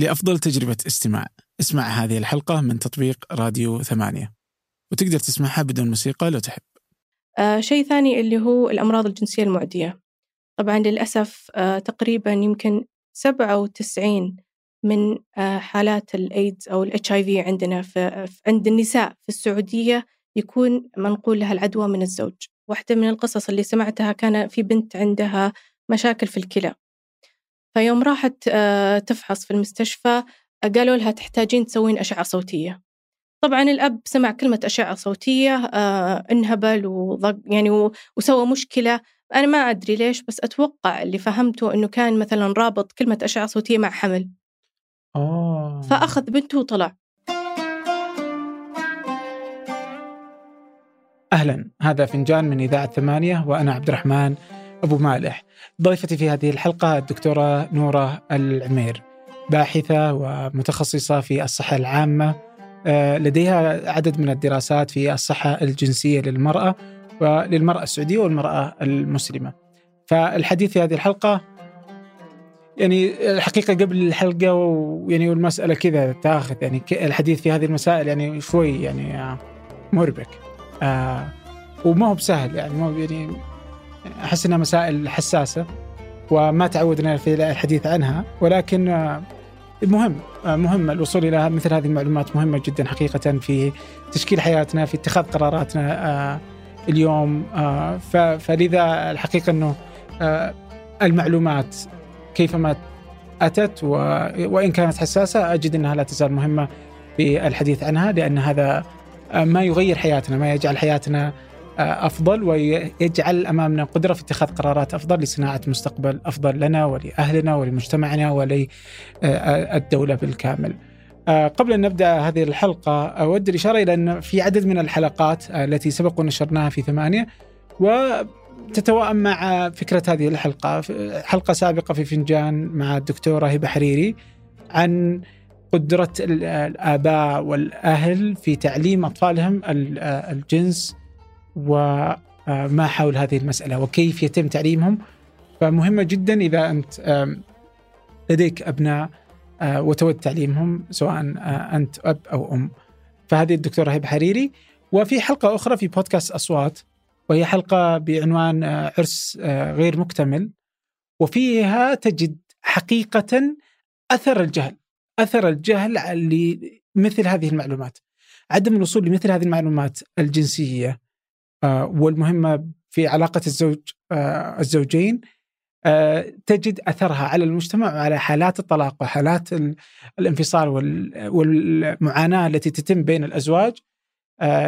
لأفضل تجربة استماع. اسمع هذه الحلقة من تطبيق راديو ثمانية. وتقدر تسمعها بدون موسيقى لو تحب. آه شيء ثاني اللي هو الأمراض الجنسية المعدية. طبعا للأسف آه تقريبا يمكن 97 من آه حالات الإيدز أو الاتش اي في عندنا في عند النساء في السعودية يكون منقول لها العدوى من الزوج. واحدة من القصص اللي سمعتها كان في بنت عندها مشاكل في الكلى. فيوم راحت آه، تفحص في المستشفى قالوا لها تحتاجين تسوين أشعة صوتية. طبعا الأب سمع كلمة أشعة صوتية آه، انهبل وضق يعني وسوى مشكلة. أنا ما أدري ليش بس أتوقع اللي فهمته إنه كان مثلا رابط كلمة أشعة صوتية مع حمل. أوه. فأخذ بنته وطلع. أهلا. هذا فنجان من إذاعة ثمانية وأنا عبد الرحمن. أبو مالح. ضيفتي في هذه الحلقة الدكتورة نورة العمير باحثة ومتخصصة في الصحة العامة. آه، لديها عدد من الدراسات في الصحة الجنسية للمرأة وللمرأة السعودية والمرأة المسلمة. فالحديث في هذه الحلقة يعني الحقيقة قبل الحلقة ويعني والمسألة كذا تاخذ يعني الحديث في هذه المسائل يعني شوي يعني آه، مربك. آه وما هو بسهل يعني ما يعني أحس إنها مسائل حساسة وما تعودنا في الحديث عنها ولكن آه، مهم آه، مهم الوصول إلى مثل هذه المعلومات مهمة جدا حقيقة في تشكيل حياتنا في اتخاذ قراراتنا آه، اليوم فلذا الحقيقة إنه المعلومات كيفما أتت وإن كانت حساسة أجد إنها لا تزال مهمة في الحديث عنها لأن هذا ما يغير حياتنا ما يجعل حياتنا أفضل ويجعل أمامنا قدرة في اتخاذ قرارات أفضل لصناعة مستقبل أفضل لنا ولأهلنا ولمجتمعنا وللدولة بالكامل. آه، قبل أن نبدأ هذه الحلقة أود الإشارة إلى أن في عدد من الحلقات آه، التي سبق ونشرناها في ثمانية وتتوائم مع فكرة هذه الحلقة، حلقة سابقة في فنجان مع الدكتوره هبه حريري عن قدرة الآباء والأهل في تعليم أطفالهم الجنس وما حول هذه المسألة وكيف يتم تعليمهم. فمهمة جدا إذا أنت لديك أبناء وتود تعليمهم سواء أنت أب أو أم. فهذه الدكتورة هبة حريري. وفي حلقة أخرى في بودكاست أصوات وهي حلقة بعنوان عرس غير مكتمل. وفيها تجد حقيقة أثر الجهل أثر الجهل لمثل هذه المعلومات عدم الوصول لمثل هذه المعلومات الجنسية. آه، والمهمة في علاقة الزوج آه، الزوجين آه، تجد أثرها على المجتمع وعلى حالات الطلاق وحالات الانفصال والمعاناة التي تتم بين الأزواج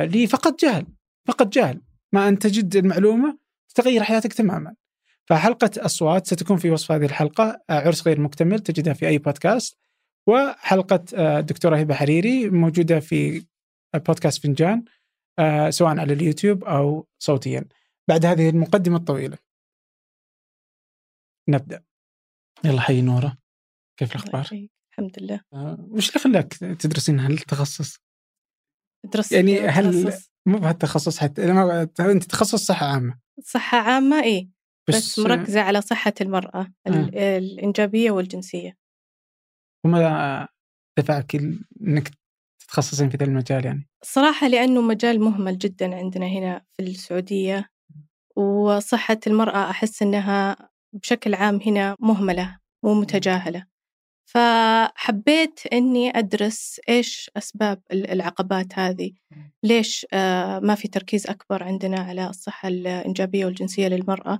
لفقط جهل فقط جهل. ما أن تجد المعلومة تتغير حياتك تماما. فحلقة أصوات ستكون في وصف هذه الحلقة. عرس غير مكتمل تجدها في أي بودكاست. وحلقة الدكتورة هبة حريري موجودة في بودكاست فنجان. آه، سواء على اليوتيوب أو صوتيا. بعد هذه المقدمة الطويلة. نبدأ. يلا حي نورة. كيف الأخبار؟ الحمد لله. آه، وش اللي خلاك تدرسين هالتخصص؟ تدرس يعني هل مو بهالتخصص حتى أنت تخصص صحة عامة. صحة عامة اي بس, بس مركزة على صحة المرأة آه. الإنجابية والجنسية. وما دفعك إنك تتخصصين في ذا المجال يعني؟ صراحة لأنه مجال مهمل جدا عندنا هنا في السعودية وصحة المرأة أحس أنها بشكل عام هنا مهملة ومتجاهلة فحبيت أني أدرس إيش أسباب العقبات هذه ليش آه، ما في تركيز أكبر عندنا على الصحة الإنجابية والجنسية للمرأة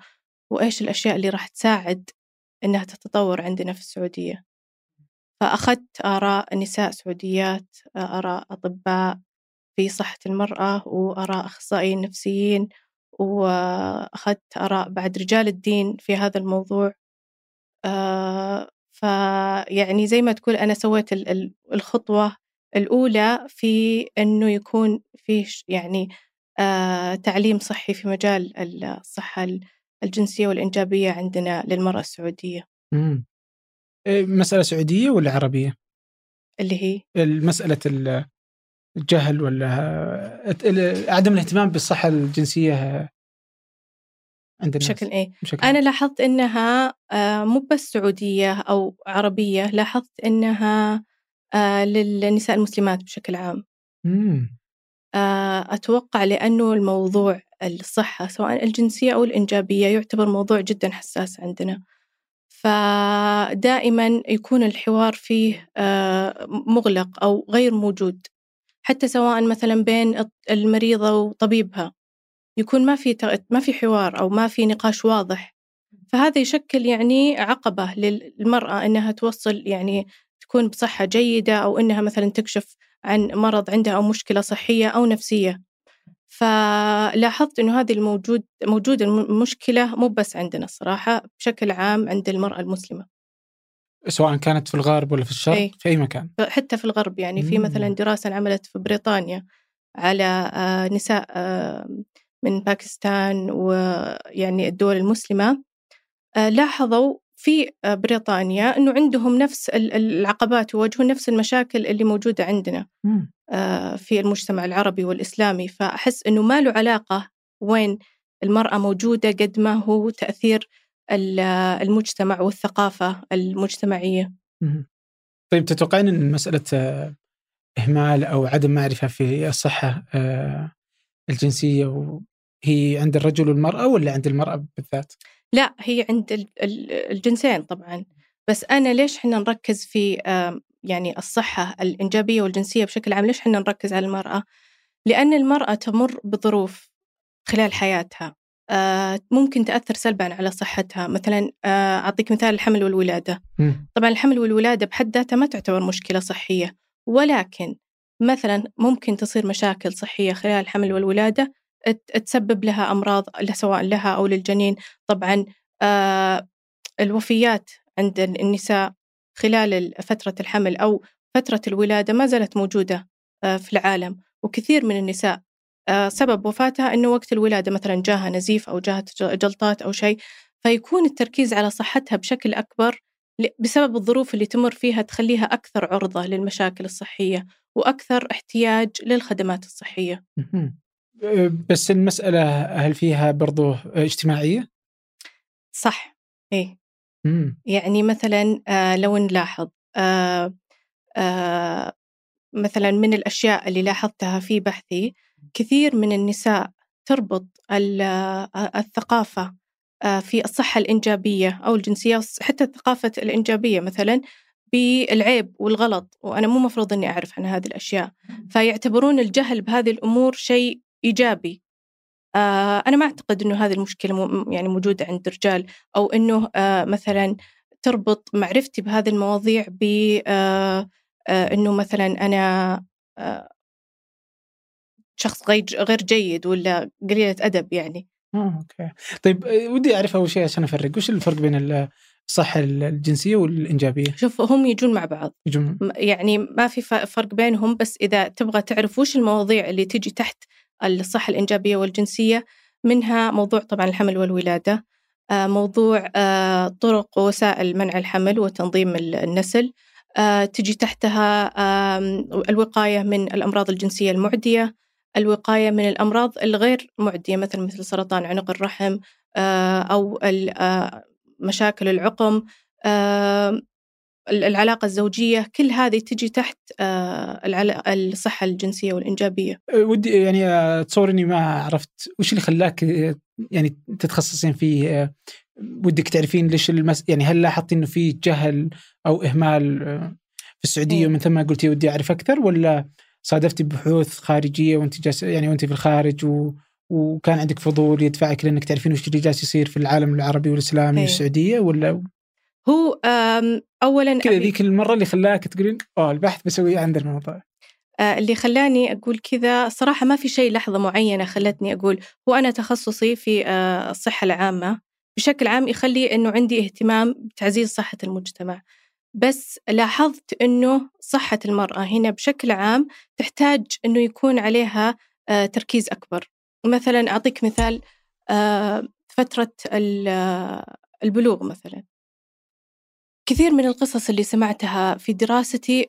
وإيش الأشياء اللي راح تساعد أنها تتطور عندنا في السعودية. فأخذت آراء نساء سعوديات آراء أطباء في صحة المرأة وآراء أخصائيين نفسيين وأخذت آراء بعد رجال الدين في هذا الموضوع آه، فيعني زي ما تقول أنا سويت الخطوة الأولى في أنه يكون في يعني آه، تعليم صحي في مجال الصحة الجنسية والإنجابية عندنا للمرأة السعودية. إيه، مسألة سعودية ولا عربية؟ اللي هي مسألة الجهل ولا عدم الاهتمام بالصحة الجنسية عند الناس بشكل إيه؟ بشكل أنا لاحظت إنها آه، مو بس سعودية أو عربية لاحظت إنها آه، للنساء المسلمات بشكل عام. مم. آه، أتوقع لأنه الموضوع الصحة سواء الجنسية أو الإنجابية يعتبر موضوع جدا حساس عندنا. فدائما يكون الحوار فيه مغلق أو غير موجود. حتى سواء مثلا بين المريضة وطبيبها يكون ما في ما في حوار أو ما في نقاش واضح. فهذا يشكل يعني عقبة للمرأة إنها توصل يعني تكون بصحة جيدة أو إنها مثلا تكشف عن مرض عندها أو مشكلة صحية أو نفسية. فلاحظت إنه هذه الموجود موجودة المشكلة مو بس عندنا الصراحة بشكل عام عند المرأة المسلمة. سواء كانت في الغرب ولا في الشرق أي. في أي مكان حتى في الغرب يعني في. مثلا دراسة انعملت في بريطانيا على آه، نساء آه، من باكستان ويعني الدول المسلمة لاحظوا في بريطانيا أنه عندهم نفس ال- العقبات يواجهون نفس المشاكل اللي موجودة عندنا في المجتمع العربي والإسلامي فأحس أنه ما له علاقة وين المرأة موجودة قد ما هو تأثير ال- المجتمع والثقافة المجتمعية. طيب تتوقعين إن مسألة آه، إهمال أو عدم معرفة في الصحة آه، الجنسية و- هي عند الرجل والمرأة ولا عند المرأة بالذات؟ لا هي عند ال- ال- الجنسين طبعا. بس أنا ليش حنا نركز في آم، يعني الصحة الإنجابية والجنسية بشكل عام؟ ليش حنا نركز على المرأة؟ لأن المرأة تمر بظروف خلال حياتها. آه، ممكن تأثر سلبا على صحتها. مثلا آه، أعطيك مثال الحمل والولادة. طبعا الحمل والولادة بحد ذاتها ما تعتبر مشكلة صحية. ولكن مثلا ممكن تصير مشاكل صحية خلال الحمل والولادة تسبب لها أمراض سواء لها أو للجنين. طبعا آه، الوفيات عند النساء خلال ال- فترة الحمل أو فترة الولادة ما زالت موجودة آه، في العالم. وكثير من النساء آه، سبب وفاتها أنه وقت الولادة مثلا جاها نزيف أو جاها جلطات أو شيء فيكون التركيز على صحتها بشكل أكبر بسبب الظروف اللي تمر فيها تخليها أكثر عرضة للمشاكل الصحية وأكثر احتياج للخدمات الصحية. آه، بس المسألة هل فيها برضو اجتماعية؟ صح إيه مم. يعني مثلا آه، لو نلاحظ آه، آه، مثلا من الأشياء اللي لاحظتها في بحثي كثير من النساء تربط آه، الثقافة آه، في الصحة الإنجابية أو الجنسية حتى الثقافة الإنجابية مثلا بالعيب والغلط وأنا مو مفروض أني أعرف عن هذه الأشياء. فيعتبرون الجهل بهذه الأمور شيء إيجابي. آه، أنا ما أعتقد أنه هذه المشكلة يعني موجودة عند الرجال أو أنه مثلا تربط معرفتي بهذه المواضيع ب أنه مثلا أنا شخص غير جيد ولا قليلة أدب يعني. آه أوكي. طيب آه، ودي أعرف أول شيء عشان أفرق وش الفرق بين ال- الصحه الجنسية والإنجابية؟ شوف هم يجون مع بعض. يجون. يعني ما في فرق بينهم بس إذا تبغى تعرف وش المواضيع اللي تجي تحت الصحة الإنجابية والجنسية منها موضوع طبعا الحمل والولادة آه، موضوع آه، طرق ووسائل منع الحمل وتنظيم ال- النسل آه، تجي تحتها آم، الوقاية من الأمراض الجنسية المعدية الوقاية من الأمراض الغير معدية مثل مثل سرطان عنق الرحم آه، أو آه، مشاكل العقم العلاقة الزوجية كل هذه تجي تحت آه، الصحة الجنسية والإنجابية ودي يعني اتصور اني ما عرفت وش اللي خلاك يعني تتخصصين فيه ودك تعرفين ليش المس... يعني هل لاحظتي إنه في جهل أو إهمال آه، في السعودية إيه. ومن ثم قلتي ودي أعرف أكثر ولا صادفتي بحوث خارجية وانت جالسه يعني وانت في الخارج و... وكان عندك فضول يدفعك لأنك تعرفين وش اللي جالس يصير في العالم العربي والإسلامي إيه. والسعودية ولا هو آم، أولا كذا ذيك المرة اللي خلاك تقولين آه البحث بسويه عند الموضوع. آه، اللي خلاني أقول كذا صراحة ما في شيء لحظة معينة خلتني أقول هو أنا تخصصي في آه، الصحة العامة. بشكل عام يخلي أنه عندي اهتمام بتعزيز صحة المجتمع. بس لاحظت أنه صحة المرأة هنا بشكل عام تحتاج أنه يكون عليها آه، تركيز أكبر. مثلا أعطيك مثال آه، فترة آه، البلوغ مثلا. كثير من القصص اللي سمعتها في دراستي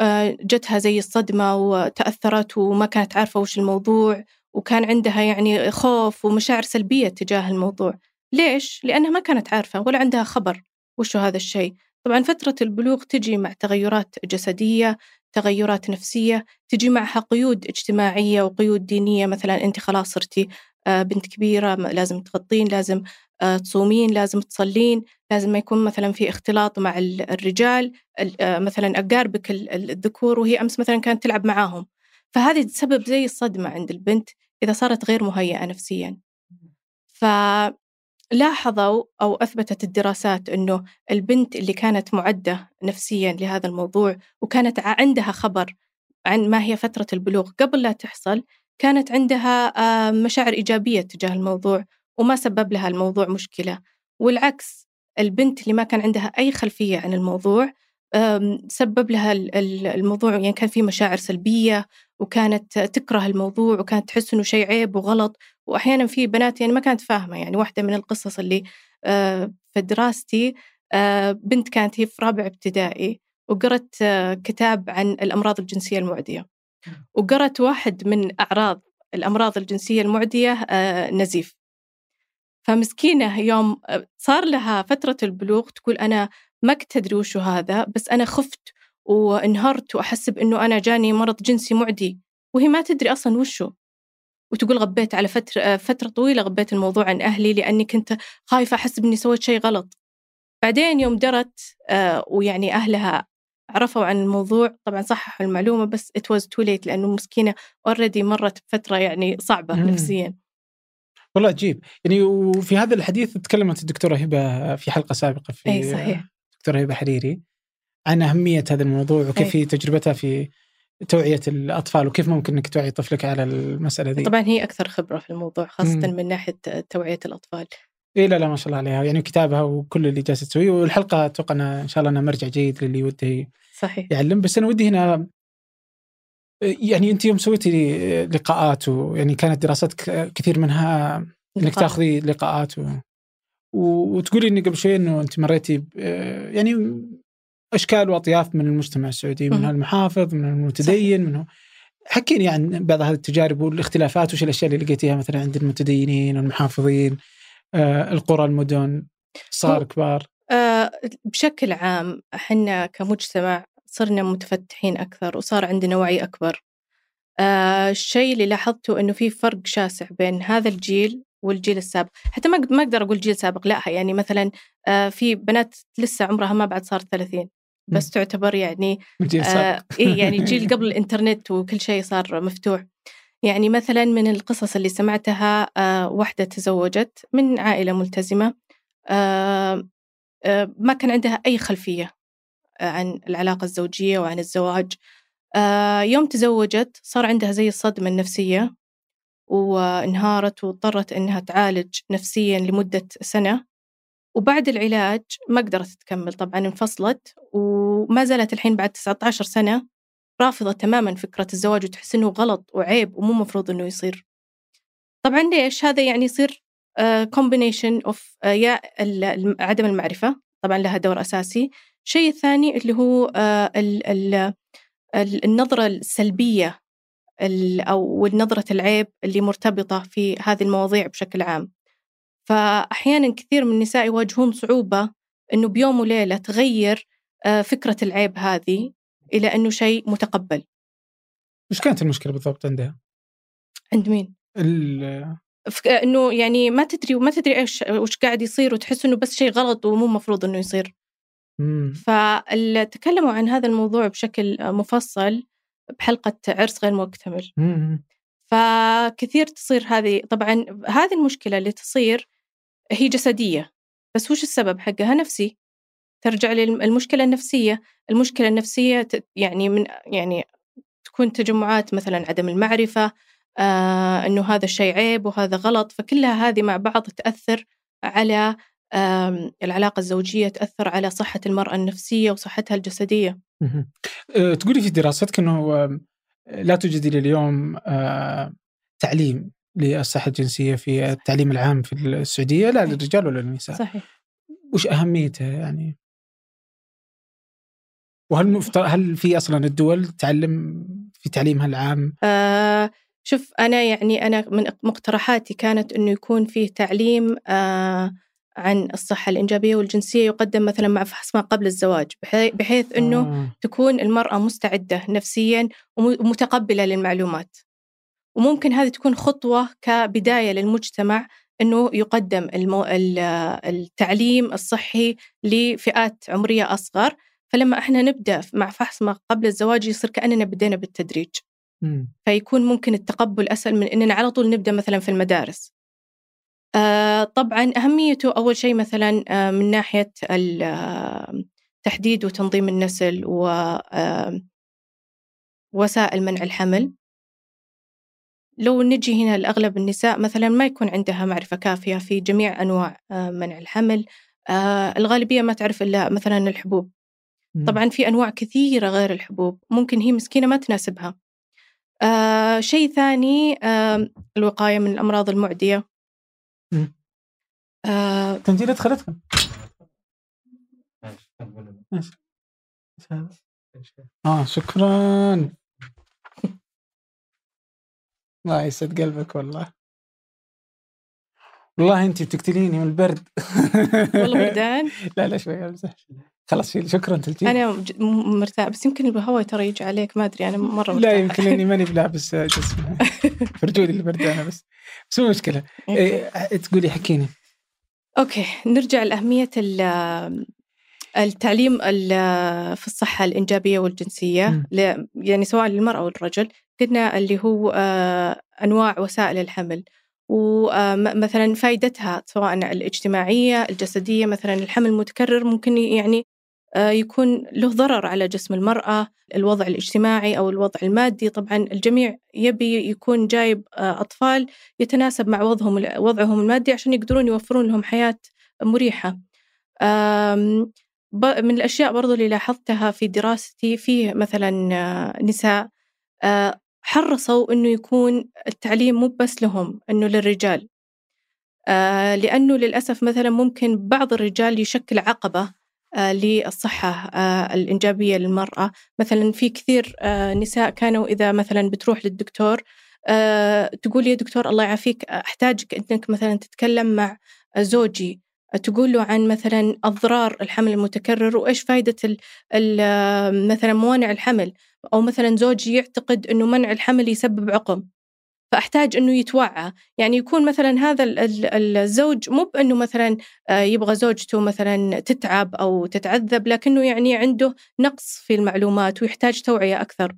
آه، جتها زي الصدمة وتأثرت وما كانت عارفة وش الموضوع وكان عندها يعني خوف ومشاعر سلبية تجاه الموضوع. ليش؟ لأنها ما كانت عارفة ولا عندها خبر وشو هذا الشيء. طبعا فترة البلوغ تجي مع تغيرات جسدية تغيرات نفسية تجي معها قيود اجتماعية وقيود دينية. مثلا أنت خلاص صرتي آه، بنت كبيرة لازم تغطين لازم آه، تصومين لازم تصلين لازم ما يكون مثلا في اختلاط مع الرجال آه، مثلا أقاربك الذكور وهي أمس مثلا كانت تلعب معاهم. فهذه تسبب زي الصدمة عند البنت إذا صارت غير مهيئة نفسيا. فلاحظوا أو أثبتت الدراسات أنه البنت اللي كانت معدة نفسيا لهذا الموضوع وكانت عندها خبر عن ما هي فترة البلوغ قبل لا تحصل كانت عندها مشاعر إيجابية تجاه الموضوع وما سبب لها الموضوع مشكلة. والعكس البنت اللي ما كان عندها أي خلفية عن الموضوع سبب لها الموضوع يعني كان في مشاعر سلبية وكانت تكره الموضوع وكانت تحس إنه شيء عيب وغلط وأحيانا في بنات يعني ما كانت فاهمة يعني واحدة من القصص اللي آه، في دراستي آه، بنت كانت هي في رابع ابتدائي وقرأت كتاب عن الأمراض الجنسية المعدية. وقرأت واحد من أعراض الأمراض الجنسية المعدية آه، نزيف. فمسكينة يوم آه، صار لها فترة البلوغ تقول أنا ما كنت أدري وشو هذا بس أنا خفت وانهرت وأحسب إنه أنا جاني مرض جنسي معدي وهي ما تدري أصلا وشو. وتقول غبيت على فترة آه، فترة طويلة غبيت الموضوع عن أهلي لأني كنت خايفة أحسب إني سويت شيء غلط. بعدين يوم درت ويعني أهلها عرفوا عن الموضوع طبعا صححوا المعلومة بس it was too late لأنه مسكينة already مرت بفترة يعني صعبة مم. نفسيا. والله عجيب. يعني وفي هذا الحديث تكلمت الدكتورة هبة في حلقة سابقة في أي صحيح. دكتورة هبة حريري عن أهمية هذا الموضوع وكيف هي تجربتها في توعية الأطفال وكيف ممكن أنك توعي طفلك على المسألة دي؟ طبعا هي أكثر خبرة في الموضوع خاصة مم. من ناحية توعية الأطفال. اي لا لا ما شاء الله عليها. يعني كتابها وكل اللي جالسه تسويه والحلقة أتوقع إن شاء الله إنها مرجع جيد للي وده صحيح. يعلم. بس أنا ودي هنا يعني أنت يوم سويتي لقاءات ويعني كانت دراسات كثير منها إنك تاخذي لقاءات و... وتقولي اني قبل شوي إنه أنت مريتي يعني أشكال وأطياف من المجتمع السعودي من المحافظ من المتدين من حكيني عن بعض هذه التجارب والاختلافات وش الأشياء اللي لقيتيها مثلا عند المتدينين والمحافظين؟ آه، القرى المدن صار كبار. آه، بشكل عام إحنا كمجتمع صرنا متفتحين أكثر وصار عندنا وعي أكبر. آه، الشيء اللي لاحظته إنه في فرق شاسع بين هذا الجيل والجيل السابق. حتى ما ما أقدر أقول جيل سابق لا يعني مثلا في بنات لسه عمرها ما بعد صار 30 بس تعتبر يعني جيل سابق. إيه يعني جيل قبل الإنترنت وكل شيء صار مفتوح. يعني مثلا من القصص اللي سمعتها آه، واحدة تزوجت من عائلة ملتزمة آه، آه، ما كان عندها أي خلفية عن العلاقة الزوجية وعن الزواج. يوم تزوجت صار عندها زي الصدمة النفسية وانهارت واضطرت إنها تعالج نفسيا لمدة سنة. وبعد العلاج ما قدرت تكمل طبعا انفصلت وما زالت الحين بعد 19 سنة رافضة تماما فكرة الزواج وتحس إنه غلط وعيب ومو مفروض إنه يصير. طبعا ليش؟ هذا يعني يصير combination of يا عدم المعرفة طبعا لها دور أساسي. الشيء الثاني اللي هو uh, ال ال النظرة السلبية أو نظرة العيب اللي مرتبطة في هذه المواضيع بشكل عام. فأحيانا كثير من النساء يواجهون صعوبة إنه بيوم وليلة تغير فكرة العيب هذه إلى أنه شيء متقبل. وش كانت المشكلة بالضبط عندها؟ عند مين؟ إنه يعني ما تدري وما تدري إيش وش قاعد يصير وتحس إنه بس شيء غلط ومو مفروض إنه يصير. فتكلموا عن هذا الموضوع بشكل مفصل بحلقة عرس غير مكتمل. فكثير تصير هذه طبعا هذه المشكلة اللي تصير هي جسدية بس وش السبب حقها نفسي ترجع للمشكلة النفسية. المشكلة النفسية يعني من يعني تكون تجمعات مثلا عدم المعرفة آه أنه هذا الشيء عيب وهذا غلط فكلها هذه مع بعض تأثر على آه العلاقة الزوجية تأثر على صحة المرأة النفسية وصحتها الجسدية. أه تقولي في دراستك أنه لا توجد إلى اليوم أه تعليم للصحة الجنسية في التعليم العام في السعودية لا للرجال ولا للنساء. صحيح. وش أهميته يعني؟ وهل هل في أصلا الدول تعلم في تعليمها العام؟ آه شوف أنا يعني أنا من مقترحاتي كانت إنه يكون فيه تعليم آه عن الصحة الإنجابية والجنسية يقدم مثلا مع فحص ما قبل الزواج بحيث أنه آه. تكون المرأة مستعدة نفسيا ومتقبلة للمعلومات وممكن هذه تكون خطوة كبداية للمجتمع أنه يقدم المو... التعليم الصحي لفئات عمرية أصغر فلما إحنا نبدأ مع فحص ما قبل الزواج يصير كأننا بدينا بالتدريج. م. فيكون ممكن التقبل أسهل من أننا على طول نبدأ مثلا في المدارس. آه طبعا أهميته أول شيء مثلا آه من ناحية تحديد وتنظيم النسل و وسائل منع الحمل. لو نجي هنا لأغلب النساء مثلا ما يكون عندها معرفة كافية في جميع أنواع آه، منع الحمل. آه، الغالبية ما تعرف إلا مثلا الحبوب. طبعا في أنواع كثيرة غير الحبوب ممكن هي مسكينة ما تناسبها. آه شيء ثاني آه الوقاية من الأمراض المعدية. آه تنجيلة دخلتكم آه شكرا. الله يسعد قلبك والله. والله انت بتقتليني من البرد. والله بردان لا لا شوي امزح خلاص شكرا تلتين. أنا مرتاح بس يمكن الهواء ترى يجي عليك ما أدري أنا مرة مرتاح. لا يمكن إني ماني بلابس جسم فرجولي اللي بردانه بس. بس مو مشكلة. إيه تقولي حكيني. أوكي نرجع لأهمية التعليم في الصحة الإنجابية والجنسية. يعني سواء للمرأة أو الرجل قلنا اللي هو آه، أنواع وسائل الحمل. ومثلا فائدتها سواء الاجتماعية الجسدية مثلا الحمل المتكرر ممكن يعني آه، يكون له ضرر على جسم المرأة الوضع الاجتماعي أو الوضع المادي. طبعا الجميع يبي يكون جايب آه، أطفال يتناسب مع وضعهم وضعهم المادي عشان يقدرون يوفرون لهم حياة مريحة. من الأشياء برضو اللي لاحظتها في دراستي فيه مثلا نساء حرصوا إنه يكون التعليم مو بس لهم إنه للرجال. آه لأنه للأسف مثلا ممكن بعض الرجال يشكل عقبة آه للصحة آه الإنجابية للمرأة. مثلا في كثير آه نساء كانوا إذا مثلا بتروح للدكتور آه تقول يا دكتور الله يعافيك أحتاجك أنك مثلا تتكلم مع زوجي. تقول له عن مثلا أضرار الحمل المتكرر وإيش فائدة مثلا موانع الحمل. أو مثلا زوجي يعتقد أنه منع الحمل يسبب عقم. فأحتاج أنه يتوعى. يعني يكون مثلا هذا الزوج مو بأنه مثلا آه، يبغى زوجته مثلا تتعب أو تتعذب لكنه يعني عنده نقص في المعلومات ويحتاج توعية أكثر.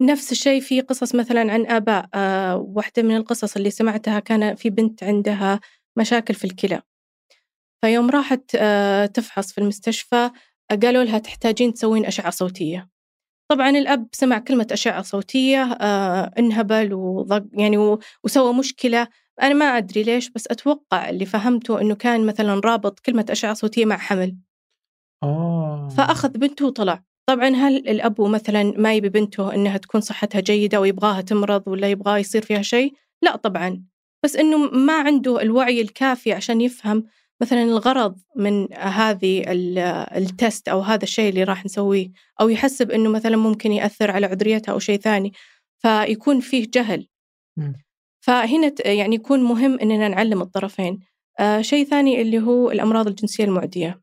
نفس الشيء في قصص مثلا عن آباء آه، واحدة من القصص اللي سمعتها كان في بنت عندها مشاكل في الكلى. فيوم راحت آه، تفحص في المستشفى قالوا لها تحتاجين تسوين أشعة صوتية. طبعا الأب سمع كلمة أشعة صوتية آه انهبل وضق يعني وسوى مشكلة. أنا ما أدري ليش بس أتوقع اللي فهمته إنه كان مثلا رابط كلمة أشعة صوتية مع حمل. أوه. فأخذ بنته وطلع. طبعا هل الأب مثلا ما يبي بنته إنها تكون صحتها جيدة ويبغاها تمرض ولا يبغاها يصير فيها شيء؟ لا طبعا. بس إنه ما عنده الوعي الكافي عشان يفهم مثلا الغرض من هذه التست أو هذا الشيء اللي راح نسويه أو يحسب إنه مثلا ممكن يأثر على عذريتها أو شيء ثاني فيكون فيه جهل. فهنا يعني يكون مهم إننا نعلم الطرفين. آه شيء ثاني اللي هو الأمراض الجنسية المعدية.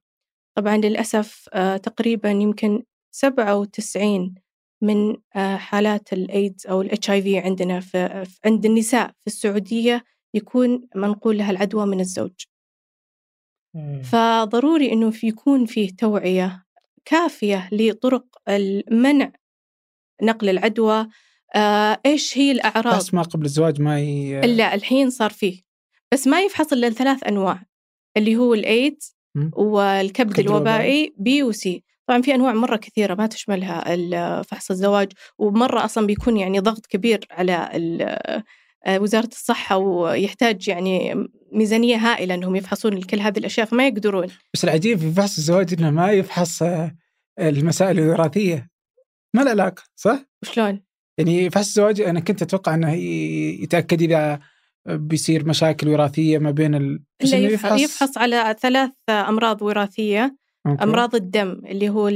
طبعا للأسف آه تقريبا يمكن 97 من آه حالات الإيدز أو الاتش اي في عندنا في عند النساء في السعودية يكون منقول لها العدوى من الزوج. فضروري إنه في يكون فيه توعية كافية لطرق المنع نقل العدوى. آه، إيش هي الأعراض؟ بس ما قبل الزواج ما ي... لا الحين صار فيه. بس ما يفحص إلا ثلاث أنواع اللي هو الإيدز والكبد الوبائي بي وسي طبعا في أنواع مرة كثيرة ما تشملها فحص الزواج ومرة أصلا بيكون يعني ضغط كبير على وزارة الصحة ويحتاج يعني ميزانية هائلة أنهم يفحصون كل هذه الأشياء فما يقدرون بس العجيب في فحص الزواج أنه ما يفحص آه، المسائل الوراثية ما له علاقة صح؟ وشلون؟ يعني فحص الزواج أنا كنت أتوقع أنه يتأكد إذا بيصير مشاكل وراثية ما بين ال... لا يفحص... يفحص على ثلاث أمراض وراثية okay. أمراض الدم اللي هو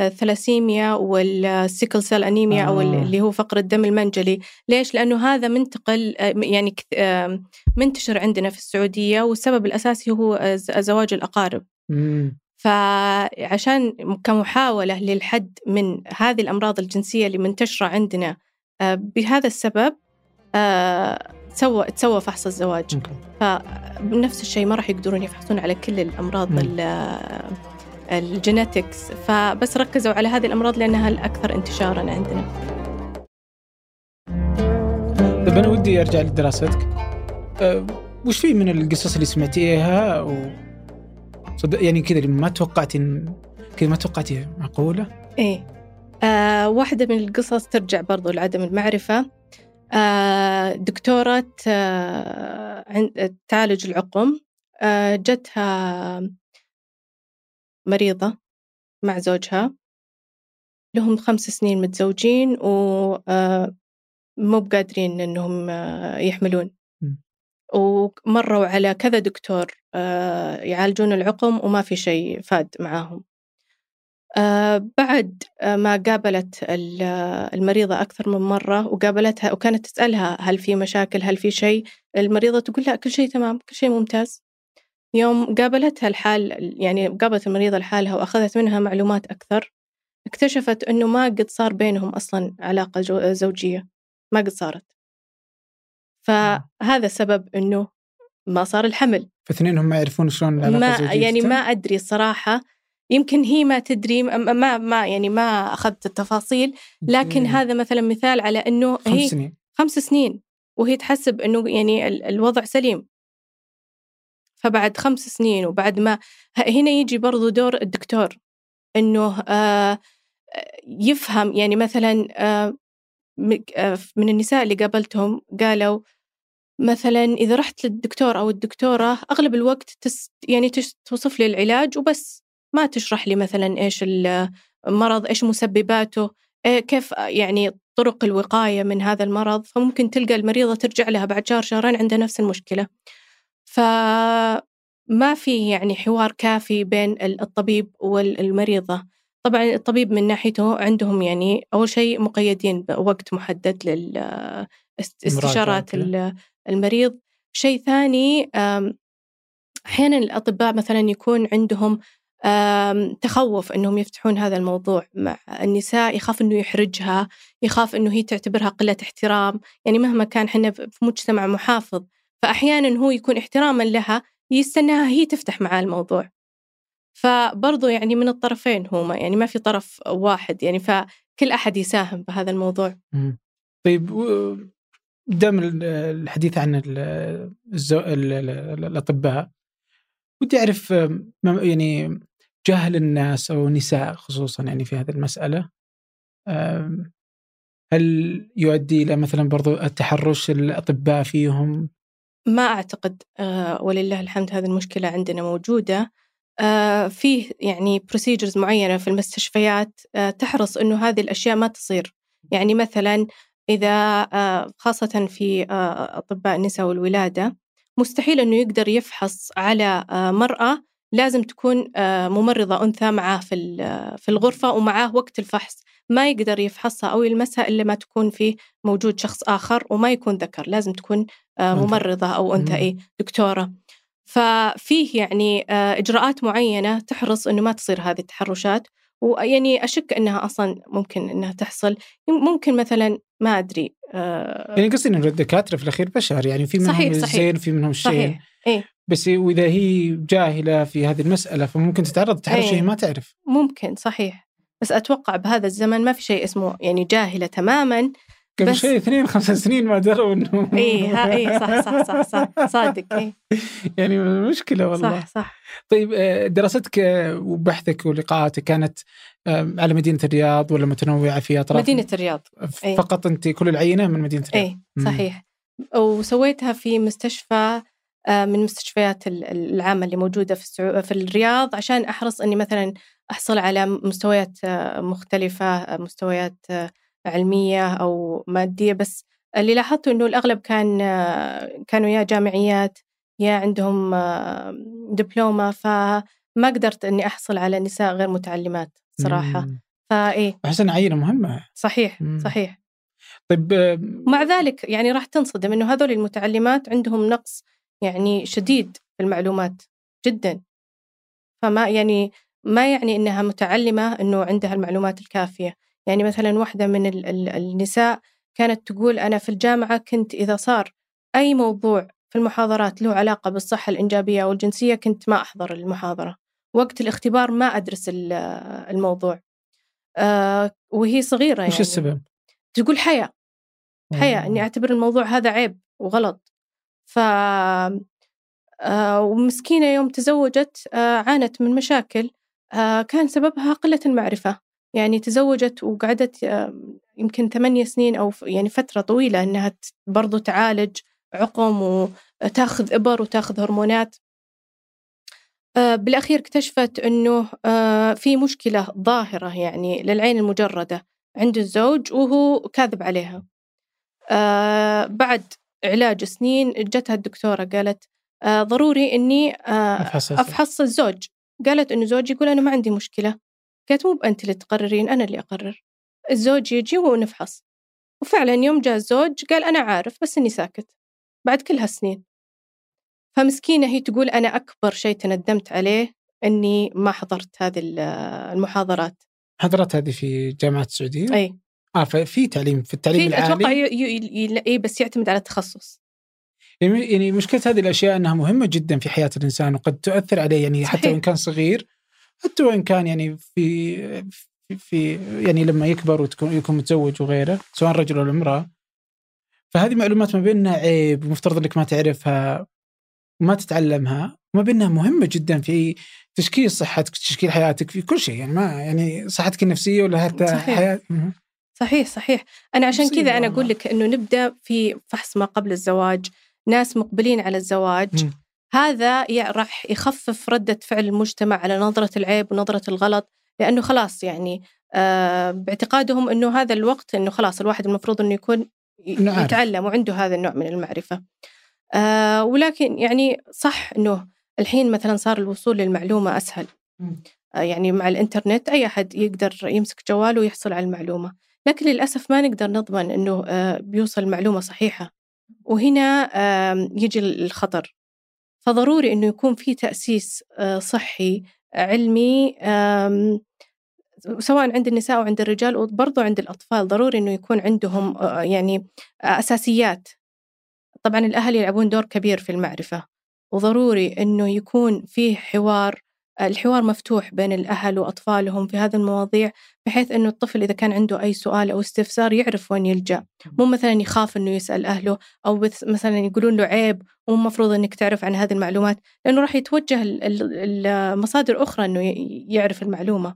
الثلاسيميا وال sickle cell anemia آه. أو اللي هو فقر الدم المنجلي. ليش؟ لأنه هذا منتقل يعني منتشر عندنا في السعودية والسبب الأساسي هو زواج الأقارب. مم. فعشان كمحاولة للحد من هذه الأمراض الجنسية اللي منتشرة عندنا بهذا السبب تسوى تسوى فحص الزواج. فبنفس الشيء ما راح يقدرون يفحصون على كل الأمراض الجينيتكس فبس ركزوا على هذه الأمراض لأنها الأكثر انتشارا عندنا. طيب أنا ودي أرجع لدراستك. أه وش في من القصص اللي سمعتيها؟ و صدق يعني كذا اللي ما توقعتي كذا ما توقعتيها معقوله؟ إيه. آه واحدة من القصص ترجع برضو لعدم المعرفة. آه دكتورة آه تعالج العقم. آه جتها مريضة مع زوجها. لهم خمس سنين متزوجين ومو آه، بقادرين إنهم آه، يحملون. ومروا على كذا دكتور آه، يعالجون العقم وما في شيء فاد معاهم. بعد ما قابلت المريضة أكثر من مرة وقابلتها وكانت تسألها هل في مشاكل هل في شيء المريضة تقول لا كل شيء تمام كل شيء ممتاز. يوم قابلتها الحال يعني قابلت المريضة لحالها وأخذت منها معلومات أكثر اكتشفت أنه ما قد صار بينهم أصلا علاقة زوجية ما قد صارت. فهذا سبب أنه ما صار الحمل. فاثنينهم ما يعرفون شلون العلاقة ما الزوجية يعني ما أدري الصراحة. يمكن هي ما تدري ما ما يعني ما أخذت التفاصيل لكن هذا مثلا مثال على أنه خمس هي سنين. خمس سنين وهي تحسب أنه يعني الوضع سليم. فبعد خمس سنين وبعد ما هنا يجي برضو دور الدكتور إنه آه، يفهم يعني مثلا آه، آه، من النساء اللي قابلتهم قالوا مثلا إذا رحت للدكتور أو الدكتورة أغلب الوقت تس يعني توصف لي العلاج وبس. ما تشرح لي مثلا إيش المرض إيش مسبباته إيه كيف يعني طرق الوقاية من هذا المرض. فممكن تلقى المريضة ترجع لها بعد شهر شهرين عندها نفس المشكلة. فما في يعني حوار كافي بين الطبيب والمريضة. طبعا الطبيب من ناحيته عندهم يعني أول شيء مقيدين بوقت محدد للاستشارات المريض. شيء ثاني أحيانا الأطباء مثلا يكون عندهم تخوف إنهم يفتحون هذا الموضوع مع النساء يخاف إنه يحرجها يخاف إنه هي تعتبرها قلة احترام. يعني مهما كان إحنا في مجتمع محافظ فأحيانا هو يكون احتراما لها يستناها هي تفتح معاه الموضوع. فبرضو يعني من الطرفين هما يعني ما في طرف واحد يعني فكل أحد يساهم بهذا الموضوع. طيب دام الحديث عن الزو... الأطباء ودي أعرف يعني جهل الناس أو النساء خصوصا يعني في هذه المسألة هل يؤدي إلى مثلا برضو التحرش الأطباء فيهم؟ ما أعتقد آه، ولله الحمد هذه المشكلة عندنا موجودة. آه، فيه يعني بروسيجرز معينة في المستشفيات آه، تحرص إنه هذه الأشياء ما تصير. يعني مثلا إذا خاصة في أطباء النساء والولادة مستحيل إنه يقدر يفحص على مرأة لازم تكون ممرضة أنثى معاه في في الغرفة ومعاه وقت الفحص. ما يقدر يفحصها أو يلمسها إلا ما تكون فيه موجود شخص آخر وما يكون ذكر. لازم تكون آه، ممرضة أو أنثى إيه دكتورة. ففيه يعني آه، إجراءات معينة تحرص أنه ما تصير هذه التحرشات. ويعني أشك أنها أصلا ممكن أنها تحصل. ممكن مثلا ما أدري آه، يعني قصدي أنه الدكاترة في الأخير بشر. يعني في منهم صحيح الزين وفي منهم الشين. صحيح. إيه؟ بس وإذا هي جاهلة في هذه المسألة فممكن تتعرض لتحرش إيه؟ ما تعرف. ممكن صحيح. بس أتوقع بهذا الزمن ما في شيء اسمه يعني جاهلة تماما قبل شيء اثنين خمس سنين ما دروا إنه اي ها اي صح صح صح صح صادق اي يعني مشكلة والله. صح. صح طيب آه، دراستك وبحثك ولقاءاتك كانت آه، على مدينة الرياض ولا متنوعة في اطراف مدينة الرياض فقط أنت كل العينة من مدينة الرياض. اي صحيح. وسويتها في مستشفى من المستشفيات العامة اللي موجودة في السعو... في الرياض عشان أحرص إني مثلا أحصل على مستويات مختلفة مستويات علمية أو مادية. بس اللي لاحظته إنه الأغلب كان كانوا يا جامعيات يا عندهم دبلومة فما قدرت إني أحصل على نساء غير متعلمات صراحة. فايه احس انها عينة مهمة. صحيح مم. صحيح. طيب آه، مع ذلك يعني راح تنصدم إنه هذول المتعلمات عندهم نقص يعني شديد في المعلومات جدا. فما يعني ما يعني إنها متعلمة إنه عندها المعلومات الكافية. يعني مثلا واحدة من ال ال النساء كانت تقول أنا في الجامعة كنت إذا صار أي موضوع في المحاضرات له علاقة بالصحة الإنجابية أو الجنسية كنت ما أحضر المحاضرة. وقت الاختبار ما أدرس ال- الموضوع. آه وهي صغيرة يعني. وش السبب؟ تقول حياة. حياة. إني أعتبر الموضوع هذا عيب وغلط. ف آه، ومسكينة يوم تزوجت آه، عانت من مشاكل آه، كان سببها قلة المعرفة. يعني تزوجت وقعدت يمكن ثمانية سنين أو يعني فترة طويلة إنها برضو تعالج عقم وتأخذ إبر وتأخذ هرمونات. بالأخير اكتشفت أنه في مشكلة ظاهرة يعني للعين المجردة عند الزوج وهو كاذب عليها. بعد علاج سنين جتها الدكتورة قالت آه، ضروري إني آه، أفحص أفحص الزوج قالت إنه زوجي يقول أنا ما عندي مشكلة. قالت مو بأنت اللي تقررين أنا اللي أقرر. الزوج يجي ونفحص وفعلا يوم جاء الزوج قال أنا عارف بس إني ساكت. بعد كل هالسنين. فمسكينة هي تقول أنا أكبر شيء تندمت عليه إني ما حضرت هذه ال- المحاضرات. حضرت هذه في جامعة السعودية؟ أي. آه ففي تعليم في التعليم في العالي. ي... ي... ي... إيه بس يعتمد على التخصص. يعني يعني مشكلة هذه الأشياء إنها مهمة جدا في حياة الإنسان وقد تؤثر عليه. يعني حتى صحيح. وإن كان صغير حتى وإن كان يعني في في, يعني لما يكبر وتكون يكون متزوج وغيره سواء رجل ولا امرأة فهذه معلومات ما بيننا عيب ومفترض إنك ما تعرفها وما تتعلمها وما بينها مهمة جدا في تشكيل صحتك تشكيل حياتك في كل شيء. يعني ما يعني صحتك النفسية ولا حتى صحيح. صحيح صحيح أنا عشان كذا أنا. أقول لك إنه نبدأ في فحص ما قبل الزواج ناس مقبلين على الزواج مم. هذا راح يخفف ردة فعل المجتمع على نظرة العيب ونظرة الغلط لأنه خلاص يعني آه باعتقادهم أنه هذا الوقت أنه خلاص الواحد المفروض أنه يكون عارف. يتعلم وعنده هذا النوع من المعرفة آه ولكن يعني صح أنه الحين مثلا صار الوصول للمعلومة أسهل. آه يعني مع الإنترنت أي أحد يقدر يمسك جواله ويحصل على المعلومة لكن للأسف ما نقدر نضمن أنه آه بيوصل معلومة صحيحة. وهنا يجي الخطر. فضروري إنه يكون في تأسيس آه، صحي علمي سواء عند النساء وعند الرجال وبرضو عند الأطفال. ضروري إنه يكون عندهم آه، يعني أساسيات. طبعا الأهل يلعبون دور كبير في المعرفة. وضروري إنه يكون في حوار الحوار مفتوح بين الأهل وأطفالهم في هذه المواضيع بحيث إنه الطفل إذا كان عنده أي سؤال أو استفسار يعرف وين يلجأ. مو مثلا يخاف إنه يسأل أهله أو بث- مثلا يقولون له عيب ومو المفروض إنك تعرف عن هذه المعلومات لأنه راح يتوجه ال- ال- المصادر أخرى إنه ي- يعرف المعلومة.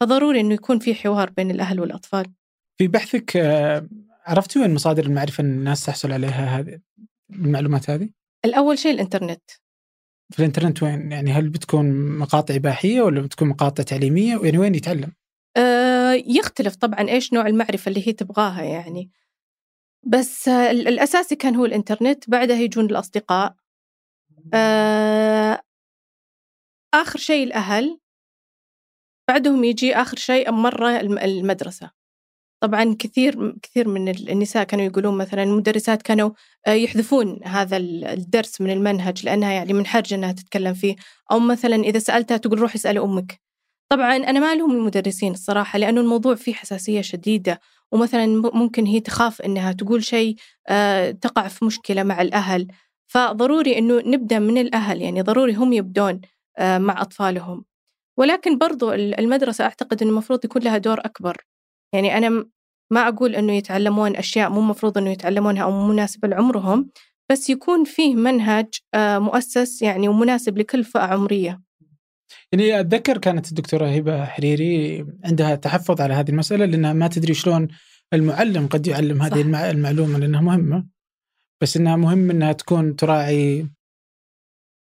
فضروري إنه يكون في حوار بين الأهل والأطفال. في بحثك آه، عرفتي وين مصادر المعرفة إن الناس تحصل عليها هذه المعلومات هذه؟ الأول شيء الإنترنت. في الانترنت وين؟ يعني هل بتكون مقاطع إباحية ولا بتكون مقاطع تعليمية؟ يعني وين يتعلم؟ آه، يختلف طبعا إيش نوع المعرفة اللي هي تبغاها يعني بس آه، ال- الأساسي كان هو الإنترنت بعدها يجون الأصدقاء آه، آخر شيء الأهل بعدهم يجي آخر شيء مرة الم- المدرسة طبعا كثير كثير من النساء كانوا يقولون مثلا المدرسات كانوا آه، يحذفون هذا ال- الدرس من المنهج لأنها يعني من حرج إنها تتكلم فيه. أو مثلا إذا سألتها تقول روحي اسالي أمك. طبعا أنا ما لهم المدرسين الصراحة لأنه الموضوع فيه حساسية شديدة. ومثلا ممكن هي تخاف إنها تقول شيء آه، تقع في مشكلة مع الأهل. فضروري إنه نبدأ من الأهل يعني ضروري هم يبدون آه، مع أطفالهم. ولكن برضو ال- المدرسة أعتقد إنه المفروض يكون لها دور أكبر. يعني أنا م- ما أقول إنه يتعلمون أشياء مو مفروض إنه يتعلمونها أو مو مناسبة لعمرهم بس يكون فيه منهج آه، مؤسس يعني ومناسب لكل فئة عمرية يعني أتذكر كانت الدكتورة هبة حريري عندها تحفظ على هذه المسألة لأنها ما تدري شلون المعلم قد يعلم صح. هذه المع- المعلومة لأنها مهمة بس إنها مهم إنها تكون تراعي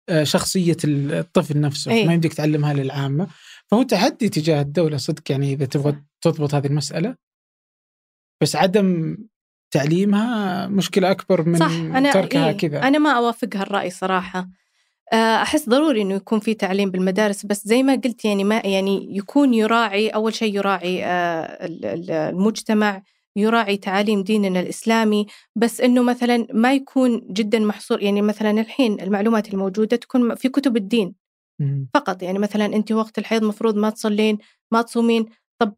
آه، شخصية الطفل نفسه أي. ما يمديك تعلمها للعامة فهو تحدي تجاه الدولة صدق يعني إذا تبغى. تضبط هذه المسألة. بس عدم تعليمها مشكلة أكبر من صح أنا تركها إيه كذا. أنا ما أوافق هالرأي صراحة. آه، أحس ضروري إنه يكون في تعليم بالمدارس بس زي ما قلت يعني ما يعني يكون يراعي أول شيء يراعي آه، المجتمع يراعي تعاليم ديننا الإسلامي. بس إنه مثلا ما يكون جدا محصور يعني مثلا الحين المعلومات الموجودة تكون في كتب الدين. فقط. يعني مثلا أنت وقت الحيض مفروض ما تصلين ما تصومين طب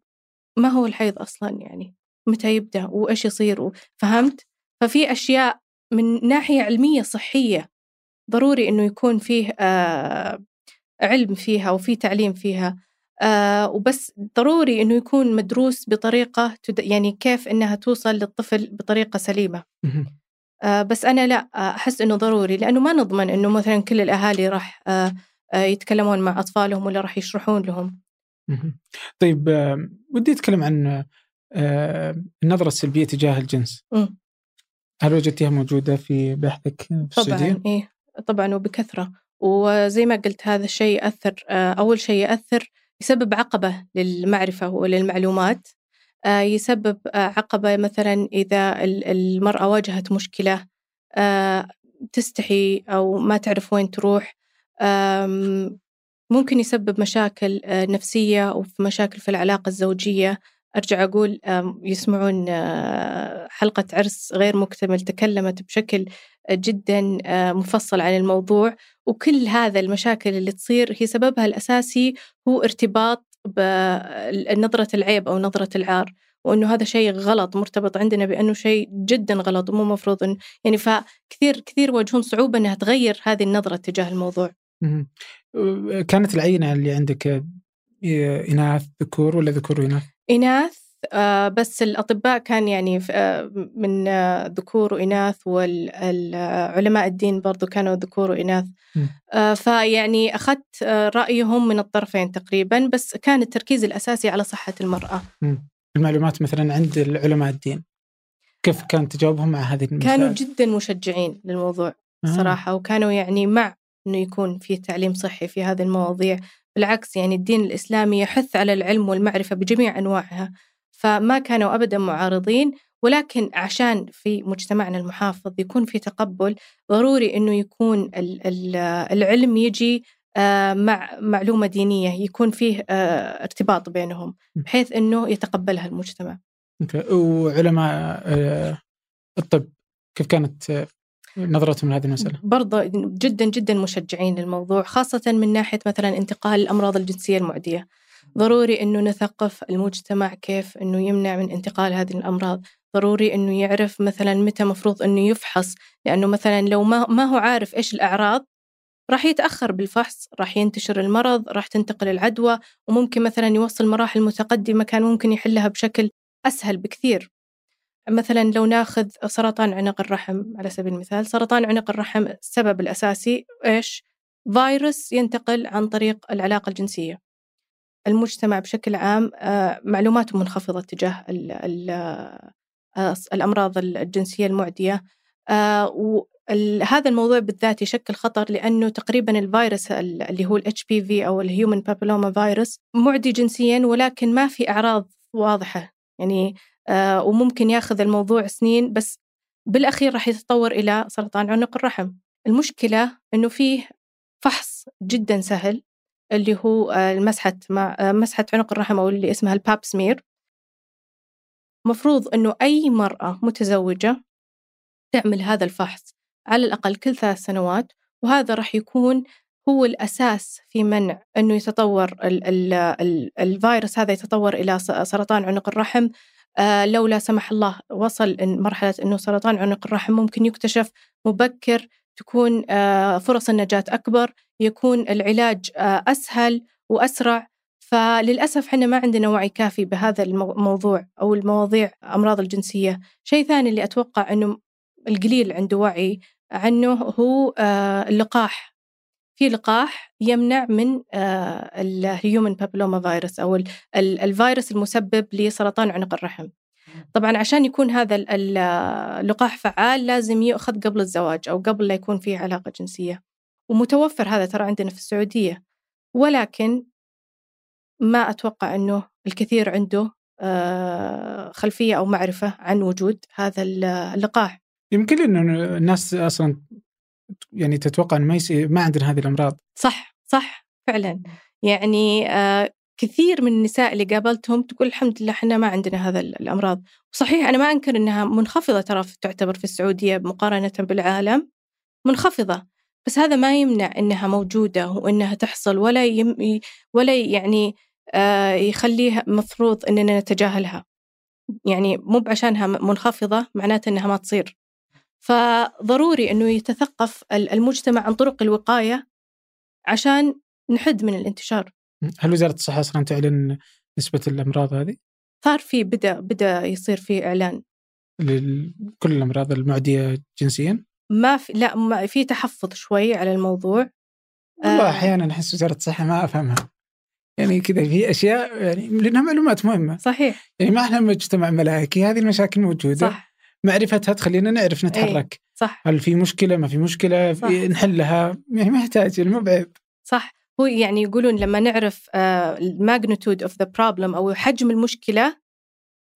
ما هو الحيض أصلا؟ يعني متى يبدأ؟ وإيش يصير؟ فهمت؟ ففي أشياء من ناحية علمية صحية ضروري إنه يكون فيه آه علم فيها وفي تعليم فيها. آه وبس ضروري إنه يكون مدروس بطريقة يعني كيف إنها توصل للطفل بطريقة سليمة. آه بس أنا لا أحس إنه ضروري لأنه ما نضمن إنه مثلا كل الأهالي راح آه آه يتكلمون مع أطفالهم ولا راح يشرحون لهم. طيب آه ودي أتكلم عن آه النظرة السلبية تجاه الجنس. م. هل وجدتيها موجودة في بحثك في السعودية؟ طبعا إيه. طبعا وبكثرة. وزي ما قلت هذا الشيء يأثر آه، أول شيء يأثر يسبب عقبة للمعرفة وللمعلومات آه، يسبب آه، عقبة مثلا إذا المرأة واجهت مشكلة تستحي أو ما تعرف وين تروح ممكن يسبب مشاكل نفسية أو مشاكل في العلاقة الزوجية. أرجع أقول يسمعون حلقة عرس غير مكتمل تكلمت بشكل جدا مفصل عن الموضوع. وكل هذا المشاكل اللي تصير هي سببها الأساسي هو ارتباط بنظرة العيب أو نظرة العار. وأنه هذا شيء غلط مرتبط عندنا بأنه شيء جدا غلط ومو مفروض يعني فكثير كثير يواجهون صعوبة إنها تغير هذه النظرة تجاه الموضوع. كانت العينة اللي عندك إناث ذكور ولا ذكور وإناث؟ إناث آه، بس الأطباء كان يعني آه، من آه، ذكور وإناث والعلماء الدين برضو كانوا ذكور وإناث. فيعني أخذت رأيهم من الطرفين تقريبا بس كان التركيز الأساسي على صحة المرأة. المعلومات مثلا عند العلماء الدين كيف كان تجاوبهم مع هذه المسائل؟ كانوا جدا مشجعين للموضوع صراحة وكانوا يعني مع أنه يكون في تعليم صحي في هذه المواضيع. بالعكس يعني الدين الإسلامي يحث على العلم والمعرفة بجميع أنواعها. فما كانوا أبدا معارضين ولكن عشان في مجتمعنا المحافظ يكون في تقبل ضروري أنه يكون العلم يجي آه، مع معلومة دينية يكون فيه آه، ارتباط بينهم بحيث أنه يتقبلها المجتمع. وعلماء آه، الطب كيف كانت نظرتهم لهذه المسألة؟ برضه جدا جدا مشجعين للموضوع خاصة من ناحية مثلا انتقال الأمراض الجنسية المعدية. ضروري أنه نثقف المجتمع كيف أنه يمنع من انتقال هذه الأمراض. ضروري أنه يعرف مثلا متى مفروض أنه يفحص لأنه مثلا لو ما, ما هو عارف إيش الأعراض راح يتأخر بالفحص راح ينتشر المرض راح تنتقل العدوى وممكن مثلا يوصل مراحل متقدمة كان ممكن يحلها بشكل أسهل بكثير. مثلا لو ناخذ سرطان عنق الرحم على سبيل المثال سرطان عنق الرحم السبب الأساسي إيش؟ فيروس ينتقل عن طريق العلاقة الجنسية. المجتمع بشكل عام آه، معلوماته منخفضة تجاه ال ال آه، الأمراض الجنسية المعدية. آه، هذا الموضوع بالذات يشكل خطر لأنه تقريبا الفيروس اللي هو ال HPV أو الهيومن بابلوما فيروس معدي جنسيا ولكن ما في أعراض واضحة. يعني وممكن ياخذ الموضوع سنين بس بالأخير راح يتطور إلى سرطان عنق الرحم. المشكلة أنه فيه فحص جدا سهل اللي هو آه، مع آه، مسحة عنق الرحم أو اللي اسمها الباب سمير. مفروض أنه أي مرأة متزوجة تعمل هذا الفحص على الأقل كل ثلاث سنوات وهذا راح يكون هو الأساس في منع أنه يتطور ال ال ال الفيروس هذا يتطور إلى سرطان عنق الرحم. آه، لو لا سمح الله وصل مرحلة أنه سرطان عنق الرحم ممكن يكتشف مبكر تكون آه، فرص النجاة أكبر يكون العلاج آه، أسهل وأسرع. فللأسف إحنا ما عندنا وعي كافي بهذا الموضوع أو المواضيع أمراض الجنسية. شيء ثاني اللي أتوقع أنه القليل عنده وعي عنه هو اللقاح. في لقاح يمنع من الهيومن بابلوما فيروس أو الفيروس المسبب لسرطان عنق الرحم. طبعا عشان يكون هذا اللقاح فعال لازم يؤخذ قبل الزواج أو قبل لا يكون فيه علاقة جنسية. ومتوفر هذا ترى عندنا في السعودية. ولكن ما أتوقع إنه الكثير عنده آه، خلفية أو معرفة عن وجود هذا اللقاح. يمكن انه الناس أصلا يعني تتوقع أن ما, يصير ما عندنا هذه الأمراض. صح صح فعلا. يعني آه كثير من النساء اللي قابلتهم تقول الحمد لله إحنا ما عندنا هذا الأمراض. وصحيح أنا ما أنكر إنها منخفضة ترى تعتبر في السعودية مقارنة بالعالم منخفضة. بس هذا ما يمنع إنها موجودة وإنها تحصل ولا يم ولا يعني آه يخليها مفروض إننا نتجاهلها. يعني مو بعشانها منخفضة معناته إنها ما تصير. فضروري إنه يتثقف المجتمع عن طرق الوقاية عشان نحد من الانتشار. هل وزارة الصحة أصلا تعلن نسبة الأمراض هذه؟ صار في بدأ بدأ يصير في إعلان. لكل الأمراض المعدية جنسيا؟ ما في لا ما في تحفظ شوي على الموضوع. والله آه. أحيانا أحس وزارة الصحة ما أفهمها. يعني كذا في أشياء يعني لأنها معلومات مهمة. صحيح. يعني ما إحنا مجتمع ملائكي هذه المشاكل موجودة. صح. معرفتها تخلينا نعرف نتحرك. أي. صح. هل في مشكلة ما في مشكلة صح. نحلها. يعني ما يحتاج مو بعيب صح. هو يعني يقولون لما نعرف ال magnitude of the problem أو حجم المشكلة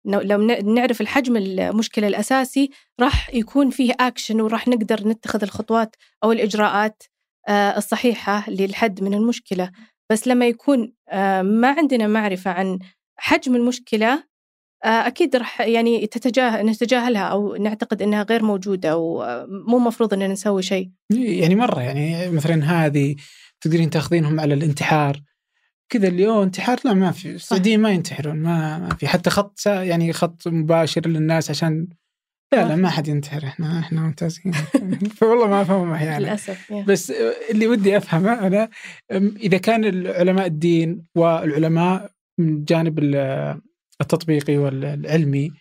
لو نعرف الحجم المشكلة الأساسي راح يكون فيه اكشن وراح نقدر نتخذ الخطوات أو الإجراءات آه، الصحيحة للحد من المشكلة. بس لما يكون آه، ما عندنا معرفة عن حجم المشكلة أكيد راح يعني تتجاهل نتجاهلها أو نعتقد إنها غير موجودة ومو مفروض إننا نسوي شيء. يعني مرة يعني مثلا هذه تقدرين تاخذينهم على الانتحار. كذا اليوم انتحار لا ما في السعوديين ما ينتحرون ما, ما في. حتى خط يعني خط مباشر للناس عشان لا لا ما حد ينتحر إحنا إحنا ممتازين. فوالله ما أفهم أحيانا للأسف بس اللي ودي أفهمه أنا إذا كان العلماء الدين والعلماء من الجانب التطبيقي والعلمي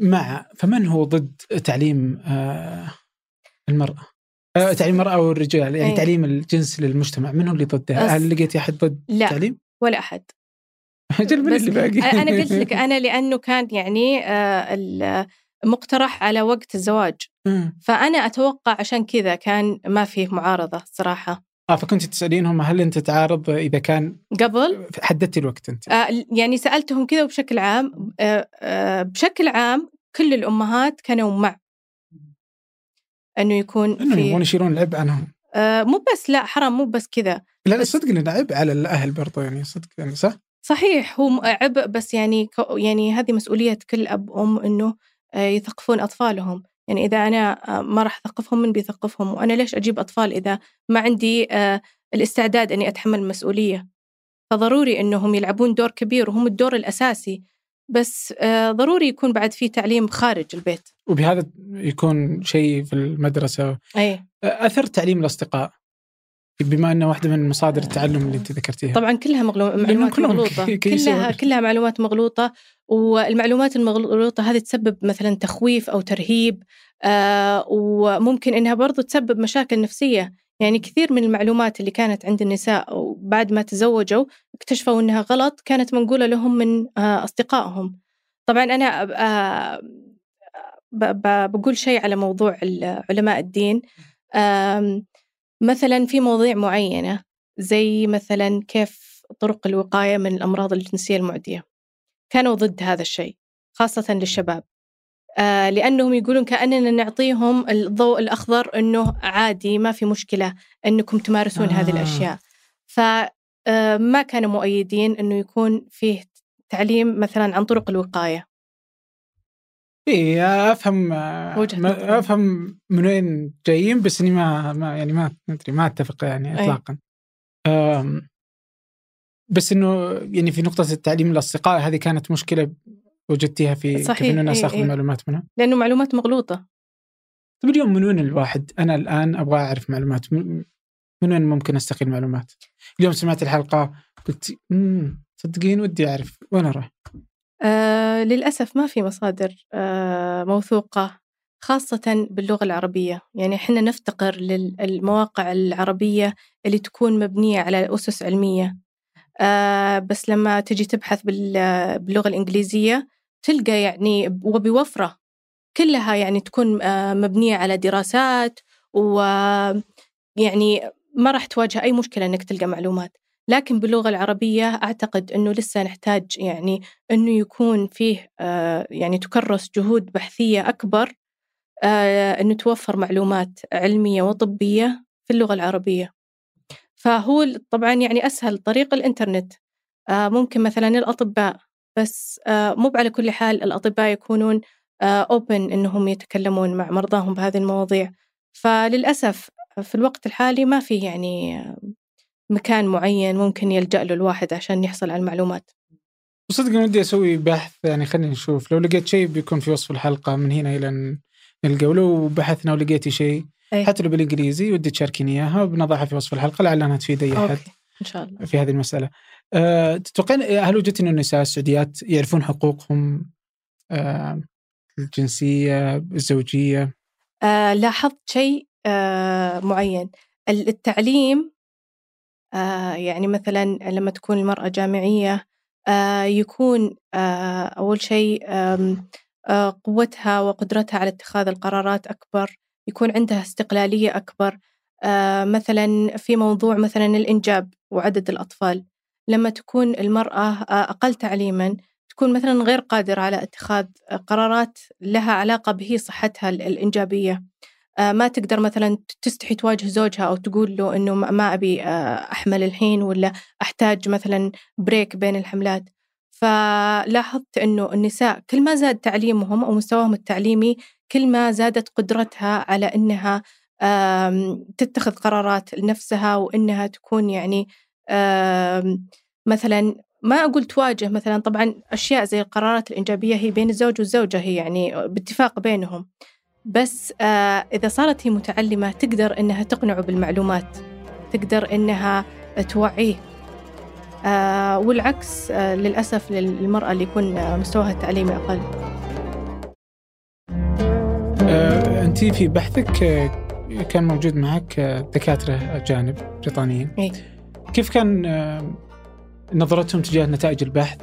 مع فمن هو ضد تعليم آه، المرأة؟ آه، تعليم المرأة أو الرجال يعني أيه. تعليم الجنس للمجتمع من هو اللي ضده؟ هل لقيتي أحد ضد لا تعليم؟ ولا أحد أجل من اللي باقي أنا قلت لك أنا لأنه كان يعني مقترح على وقت الزواج فأنا أتوقع عشان كذا كان ما فيه معارضة صراحة آه فكنت تسالينهم هل أنت تعارض إذا كان قبل؟ حددتي الوقت أنت؟ آه يعني سألتهم كذا بشكل عام آه آه بشكل عام كل الأمهات كانوا مع أنه يكون إنه يبغون يشيلون العبء عنهم. آه مو بس لا حرام مو بس كذا. لا لا صدق إنه عبء على الأهل برضو يعني صدق يعني صح؟ صحيح هو عبء بس يعني يعني هذه مسؤولية كل أب وام إنه آه، يثقفون أطفالهم. يعني إذا أنا آه، ما راح أثقفهم من بيثقفهم وأنا ليش أجيب أطفال إذا ما عندي آه، الاستعداد إني أتحمل المسؤولية؟ فضروري إنهم يلعبون دور كبير وهم الدور الأساسي بس ضروري يكون بعد في تعليم خارج البيت. وبهذا يكون شيء في المدرسة. أي. أثر تعليم الأصدقاء بما أنه واحدة من مصادر التعلم اللي أنت ذكرتيها. طبعا كلها معلومات مغلوطة. كلها كلها معلومات مغلوطة والمعلومات المغلوطة هذه تسبب مثلا تخويف أو ترهيب آه وممكن إنها برضو تسبب مشاكل نفسية. يعني كثير من المعلومات اللي كانت عند النساء وبعد ما تزوجوا اكتشفوا إنها غلط كانت منقولة لهم من آه أصدقائهم. طبعا أنا آه بقول شيء على موضوع علماء الدين. مثلا في مواضيع معينة زي مثلا كيف طرق الوقاية من الأمراض الجنسية المعدية. كانوا ضد هذا الشيء خاصة للشباب. آه لأنهم يقولون كأننا نعطيهم الضوء الأخضر أنه عادي ما في مشكلة أنكم تمارسون آه. هذه الأشياء. فما آه كانوا مؤيدين أنه يكون فيه تعليم مثلا عن طرق الوقاية. اي أفهم أفهم من وين جايين بس إني ما, ما يعني ما أدري ما أتفق يعني اطلاقا. بس إنه يعني في نقطة التعليم الأصدقاء هذه كانت مشكلة وجدتيها في صحيح كيف إنه الناس تاخذ معلومات منها. لأنه معلومات مغلوطة. طيب اليوم من وين الواحد؟ أنا الآن أبغى أعرف معلومات. من وين ممكن استقيل معلومات؟ اليوم سمعت الحلقة قلت صدقين ودي أعرف. وين أروح؟ آه للأسف ما في مصادر آه موثوقة خاصة باللغة العربية. يعني إحنا نفتقر للمواقع العربية اللي تكون مبنية على أسس علمية. آه بس لما تجي تبحث باللغة الإنجليزية تلقى يعني وبوفرة كلها يعني تكون آه مبنية على دراسات ويعني ما راح تواجه أي مشكلة إنك تلقى معلومات. لكن باللغة العربية أعتقد أنه لسه نحتاج يعني أنه يكون فيه آه، يعني تكرس جهود بحثية أكبر أنه توفر معلومات علمية وطبية في اللغة العربية. فهو طبعا يعني أسهل طريق الإنترنت. آه، ممكن مثلا الأطباء بس آه، مو على كل حال الأطباء يكونون أوبن إنهم يتكلمون مع مرضاهم بهذه المواضيع. فللأسف في الوقت الحالي ما في يعني مكان معين ممكن يلجأ له الواحد عشان يحصل على المعلومات. وصدق ودي أسوي بحث يعني خلينا نشوف. لو لقيت شيء بيكون في وصف الحلقة من هنا إلى نلقى ولو بحثنا ولقيتي شيء أي. حتى لو بالإنجليزي ودي تشاركيني إياها وبنضعها في وصف الحلقة لعلها تفيد أي أحد إن شاء الله في هذه المسألة. أه تتوقعين هل وجدت انه النساء السعوديات يعرفون حقوقهم أه الجنسية الزوجية؟ أه لاحظت شيء أه معين التعليم أه يعني مثلا لما تكون المرأة جامعية أه يكون أه أول شيء أه قوتها وقدرتها على اتخاذ القرارات أكبر يكون عندها استقلالية أكبر. آه، مثلا في موضوع مثلا الإنجاب وعدد الأطفال. لما تكون المرأة آه، أقل تعليما تكون مثلا غير قادرة على اتخاذ قرارات لها علاقة به صحتها الإنجابية. آه، ما تقدر مثلا تستحي تواجه زوجها أو تقول له إنه ما أبي أحمل الحين ولا أحتاج مثلا بريك بين الحملات. فلاحظت أنه النساء كل ما زاد تعليمهم أو مستواهم التعليمي كل ما زادت قدرتها على أنها تتخذ قرارات لنفسها وإنها تكون يعني مثلا ما أقول تواجه مثلا طبعا أشياء زي القرارات الإنجابية هي بين الزوج والزوجة هي يعني باتفاق بينهم. بس آه، إذا صارت هي متعلمة تقدر إنها تقنعه بالمعلومات تقدر إنها توعيه. آه، والعكس آه، للأسف للمرأة اللي يكون مستواها التعليمي أقل. أنت في بحثك كان موجود معك دكاترة أجانب بريطانيين إيه؟ كيف كان آه، نظرتهم تجاه نتائج البحث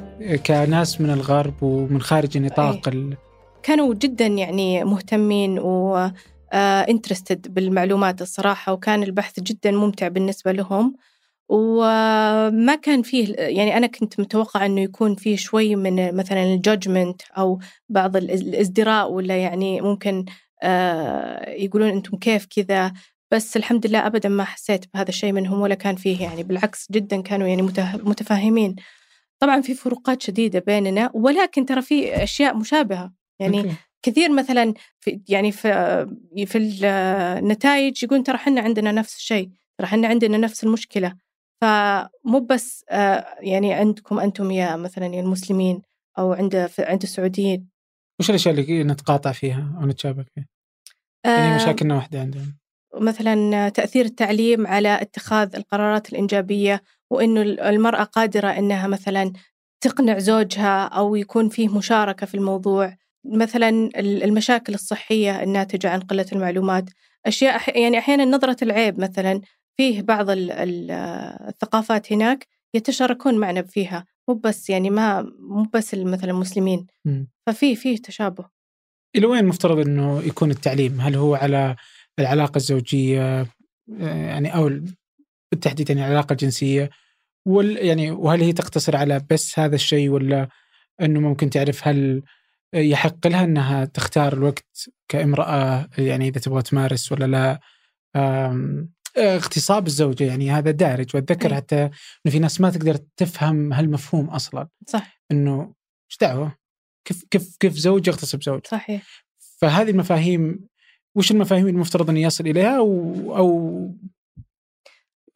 كناس من الغرب ومن خارج نطاق إيه؟ ال... كانوا جدا يعني مهتمين و interested آه، بالمعلومات الصراحة وكان البحث جدا ممتع بالنسبة لهم وما كان فيه يعني أنا كنت متوقع أنه يكون فيه شوي من مثلا ال judgment أو بعض الازدراء ولا يعني ممكن آه، يقولون أنتم كيف كذا بس الحمد لله أبدا ما حسيت بهذا الشيء منهم ولا كان فيه يعني بالعكس جدا كانوا يعني متفاهمين طبعا في فروقات شديدة بيننا ولكن ترى في أشياء مشابهة يعني okay. كثير مثلا في يعني في في النتائج يقولون ترى إحنا عندنا نفس الشيء ترى إحنا عندنا نفس المشكلة فمو بس آه، يعني عندكم أنتم يا مثلا يا المسلمين أو عند عند السعوديين وش الأشياء اللي نتقاطع فيها أو نتشابك فيها؟ يعني مشاكلنا واحدة عندنا مثلا تأثير التعليم على اتخاذ القرارات الإنجابية وإنه المرأة قادرة إنها مثلا تقنع زوجها أو يكون فيه مشاركة في الموضوع. مثلا المشاكل الصحية الناتجة عن قلة المعلومات. أشياء يعني أحيانا نظرة العيب مثلا. فيه بعض الثقافات هناك يتشاركون معنا فيها. مو بس يعني ما مو بس مثلا المسلمين. ففي فيه تشابه. إلى وين مفترض إنه يكون التعليم؟ هل هو على العلاقة الزوجية؟ يعني أو بالتحديد يعني العلاقة الجنسية؟ وال يعني وهل هي تقتصر على بس هذا الشيء ولا إنه ممكن تعرف هل يحق لها إنها تختار الوقت كامرأة؟ يعني إذا تبغى تمارس ولا لا؟ اغتصاب الزوجة يعني هذا دارج. وأتذكر إيه. حتى إنه في ناس ما تقدر تفهم هالمفهوم أصلا. صح. إنه إيش دعوة؟ كيف كيف كيف زوج يغتصب زوج. صحيح. فهذه المفاهيم وش المفاهيم المفترض انه يصل إليها؟ أو أو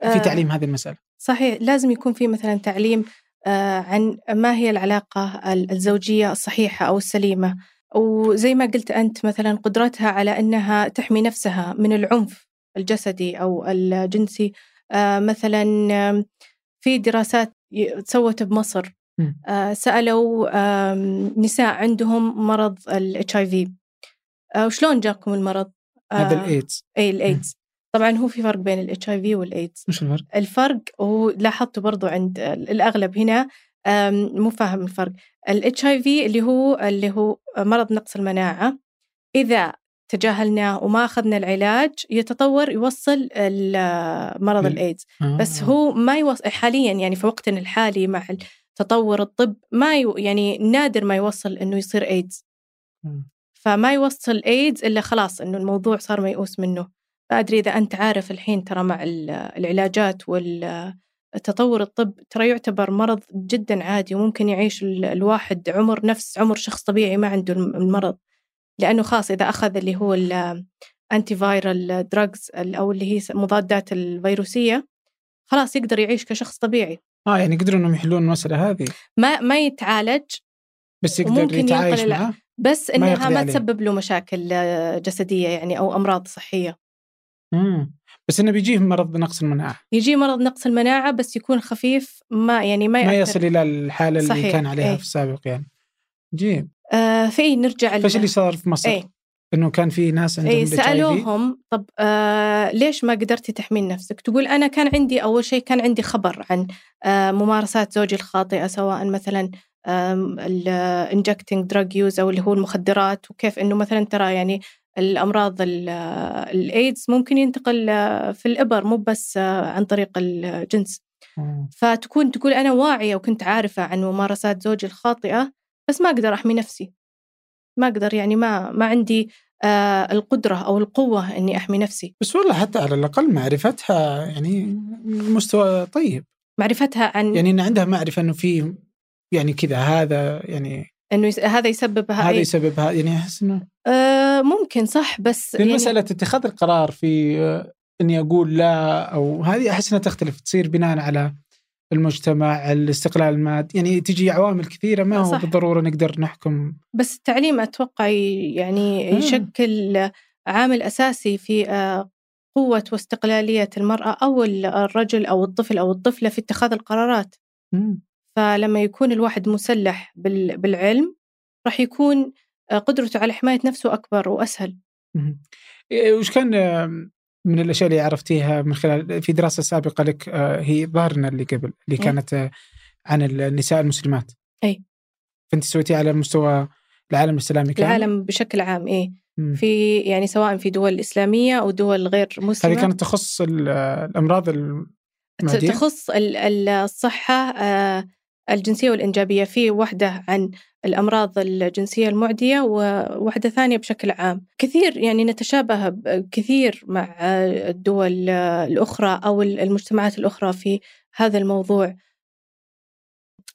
في آه، تعليم هذه المسألة. صحيح. لازم يكون في مثلا تعليم آه، عن ما هي العلاقة الزوجية الصحيحة أو السليمة. وزي ما قلت أنت مثلا قدرتها على أنها تحمي نفسها من العنف الجسدي أو الجنسي. آه، مثلا في دراسات تسوت بمصر سألوا نساء عندهم مرض ال HIV وشلون جاكم المرض؟ هذا الايدز اي الايدز طبعا هو في فرق بين ال HIV والايدز وش الفرق؟ الفرق هو لاحظته برضو عند الأغلب هنا مو فاهم الفرق. ال HIV اللي هو اللي هو مرض نقص المناعة إذا تجاهلناه وما أخذنا العلاج يتطور يوصل مرض الايدز آه. بس هو ما يوصل حاليا يعني في وقتنا الحالي مع تطور الطب ما ي... يعني نادر ما يوصل إنه يصير ايدز فما يوصل ايدز إلا خلاص إنه الموضوع صار ميؤوس منه. ما أدري إذا أنت عارف الحين ترى مع العلاجات والتطور الطب ترى يعتبر مرض جدا عادي وممكن يعيش الواحد عمر نفس عمر شخص طبيعي ما عنده المرض. لأنه خاص إذا أخذ اللي هو ال antiviral drugs أو اللي هي مضادات الفيروسية خلاص يقدر يعيش كشخص طبيعي. آه يعني قدروا إنهم يحلون المسألة هذه ما ما يتعالج بس يقدر يتعايش معه بس إنها ما, ما تسبب له مشاكل جسدية يعني أو أمراض صحية امم بس إنه بيجيه مرض نقص المناعة يجي مرض نقص المناعة بس يكون خفيف ما يعني ما, ما يصل إلى الحالة اللي صحيح. كان عليها إيه. في السابق يعني جيب آه في نرجع فإيش اللي صار في مصر؟ إيه. إنه كان في ناس عندهم إيه سألوهم طب آه ليش ما قدرتي تحمين نفسك؟ تقول أنا كان عندي أول شيء كان عندي خبر عن آه ممارسات زوجي الخاطئة سواء مثلا ال injecting drug use أو اللي هو المخدرات وكيف إنه مثلا ترى يعني الأمراض الايدز ممكن ينتقل في الإبر مو بس عن طريق الجنس. فتكون تقول أنا واعية وكنت عارفة عن ممارسات زوجي الخاطئة بس ما أقدر أحمي نفسي. ما أقدر يعني ما ما عندي آه القدرة أو القوة إني أحمي نفسي. بس والله حتى على الأقل معرفتها يعني مستوى طيب. معرفتها عن يعني إن عندها معرفة إنه في يعني كذا هذا يعني إنه هذا يسبب هذا يسبب هذا يعني أحس إنه آه ممكن صح بس يعني مسألة اتخاذ القرار في آه إني أقول لا أو هذه أحس إنها تختلف تصير بناء على المجتمع الاستقلال المادي يعني تجي عوامل كثيرة ما هو صح. بالضرورة نقدر نحكم. بس التعليم أتوقع يعني يشكل عامل أساسي في آه، قوة واستقلالية المرأة أو الرجل أو الطفل أو الطفلة في اتخاذ القرارات. مم. فلما يكون الواحد مسلح بالعلم راح يكون آه، قدرته على حماية نفسه أكبر وأسهل. إيه، وش كان من الأشياء اللي عرفتيها من خلال في دراسة سابقة لك آه، هي ظهرنا اللي قبل اللي كانت آه، عن النساء المسلمات. أي فأنت سويتيها على مستوى العالم الإسلامي كامل؟ العالم بشكل عام إيه. في يعني سواء في دول إسلامية أو دول غير مسلمة. هذه كانت تخص الأمراض المعدية؟ تخص الصحة الجنسية والإنجابية. في وحدة عن الأمراض الجنسية المعدية ووحدة ثانية بشكل عام. كثير يعني نتشابه كثير مع الدول الأخرى أو المجتمعات الأخرى في هذا الموضوع.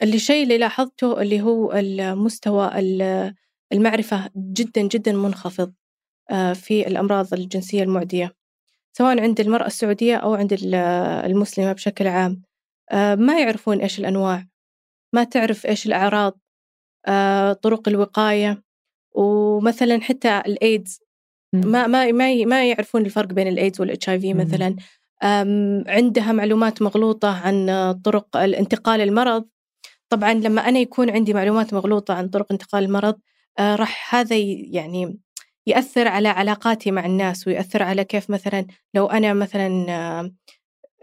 اللي شيء اللي لاحظته اللي هو المستوى المعرفة جدا جدا منخفض آه، في الأمراض الجنسية المعدية سواء عند المرأة السعودية أو عند المسلمة بشكل عام. آه، ما يعرفون إيش الأنواع ما تعرف إيش الأعراض طرق الوقاية ومثلا حتى الإيدز ما ما ما ما يعرفون الفرق بين الإيدز والإتش آي في مثلا عندها معلومات مغلوطة عن طرق الانتقال المرض. طبعا لما أنا يكون عندي معلومات مغلوطة عن طرق انتقال المرض آه، راح هذا يعني يأثر على علاقاتي مع الناس ويأثر على كيف مثلا لو أنا مثلا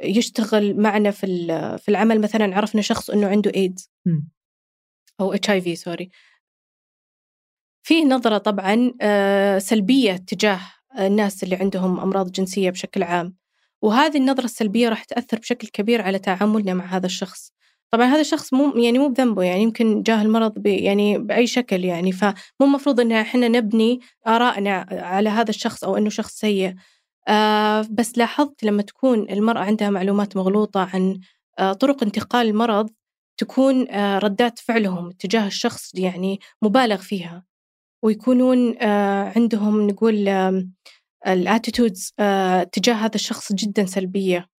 يشتغل معنا في في العمل مثلا عرفنا شخص إنه عنده ايدز أو HIV sorry فيه نظرة طبعا آه، سلبية تجاه الناس اللي عندهم أمراض جنسية بشكل عام. وهذه النظرة السلبية راح تأثر بشكل كبير على تعاملنا مع هذا الشخص. طبعا هذا الشخص مو يعني مو بذنبه يعني يمكن جاه المرض يعني بأي شكل يعني. فمو المفروض إن إحنا نبني آرائنا على هذا الشخص أو إنه شخص سيء. آه بس لاحظت لما تكون المرأة عندها معلومات مغلوطة عن آه طرق انتقال المرض تكون آه ردات فعلهم تجاه الشخص يعني مبالغ فيها. ويكونون آه عندهم نقول الاتيتودز آه تجاه هذا الشخص جدا سلبية.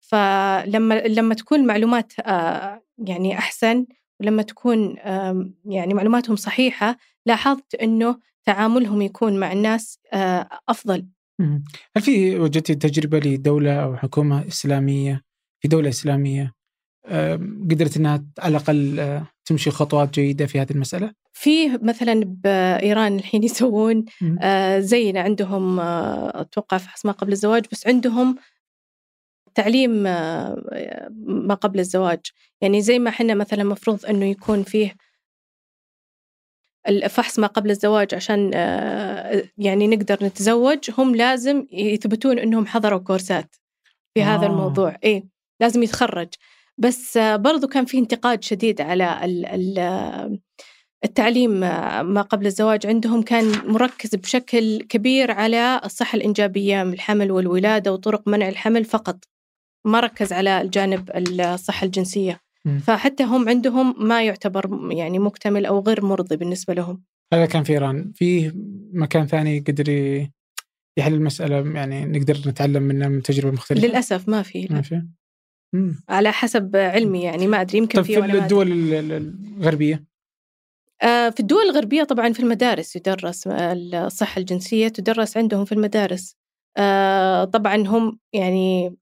فلما لما تكون معلومات يعني أحسن ولما تكون يعني معلوماتهم صحيحة لاحظت أنه تعاملهم يكون مع الناس أفضل. هل في وجدتي تجربة لدولة أو حكومة إسلامية في دولة إسلامية قدرت أنها على الأقل آه، تمشي خطوات جيدة في هذه المسألة؟ في مثلا بإيران الحين يسوون آه، زينا عندهم آه، أتوقع فحص ما قبل الزواج بس عندهم تعليم ما قبل الزواج يعني زي ما إحنا مثلا مفروض أنه يكون فيه الفحص ما قبل الزواج عشان آه، يعني نقدر نتزوج هم لازم يثبتون إنهم حضروا كورسات في آه. هذا الموضوع إيه لازم يتخرج بس برضو كان في انتقاد شديد على ال ال التعليم ما قبل الزواج عندهم كان مركز بشكل كبير على الصحة الإنجابية من الحمل والولادة وطرق منع الحمل فقط ما ركز على الجانب الصحة الجنسية. مم. فحتى هم عندهم ما يعتبر يعني مكتمل أو غير مرضي بالنسبة لهم. هذا كان في إيران. في مكان ثاني قدر يحل المسألة يعني نقدر نتعلم منه من تجربة مختلفة؟ للأسف ما في. ما في؟ مم. على حسب علمي يعني ما أدري يمكن طيب في. الدول ال- ال- الغربية آه، في الدول الغربية طبعا في المدارس يدرس الصحة الجنسية تدرس عندهم في المدارس آه، طبعا هم يعني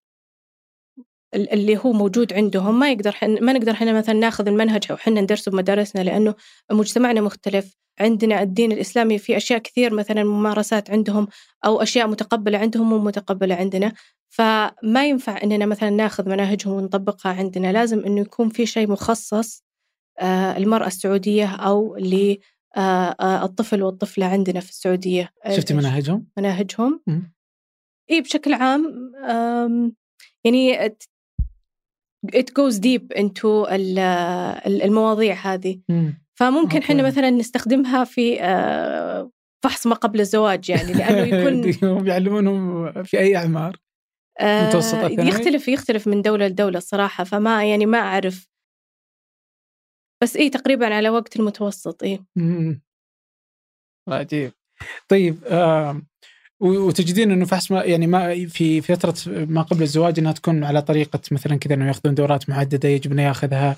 اللي هو موجود عندهم ما يقدر حن ما نقدر إحنا مثلا ناخذ المنهج أو إحنا ندرسه بمدارسنا لأنه مجتمعنا مختلف. عندنا الدين الإسلامي في أشياء كثير مثلا ممارسات عندهم أو أشياء متقبلة عندهم ومو متقبلة عندنا. فما ينفع إننا مثلا ناخذ مناهجهم ونطبقها عندنا. لازم إنه يكون في شيء مخصص آه، المراه السعودية أو للطفل والطفلة عندنا في السعودية. شفتي مناهجهم؟ مناهجهم. إي بشكل عام يعني it, goes deep into ال- ال- المواضيع هذه مم. فممكن. إحنا مثلا نستخدمها في آه، فحص ما قبل الزواج يعني لأنه يكون هم يعلمونهم في أي أعمار آه، متوسط الثانوي؟ يختلف يختلف من دولة لدولة الصراحة فما يعني ما أعرف بس اي تقريبا على وقت المتوسط اي. عجيب طيب آه وتجدين إنه فحص ما يعني ما في فترة ما قبل الزواج إنها تكون على طريقة مثلا كذا إنه يأخذون دورات محددة يجب إنه يأخذها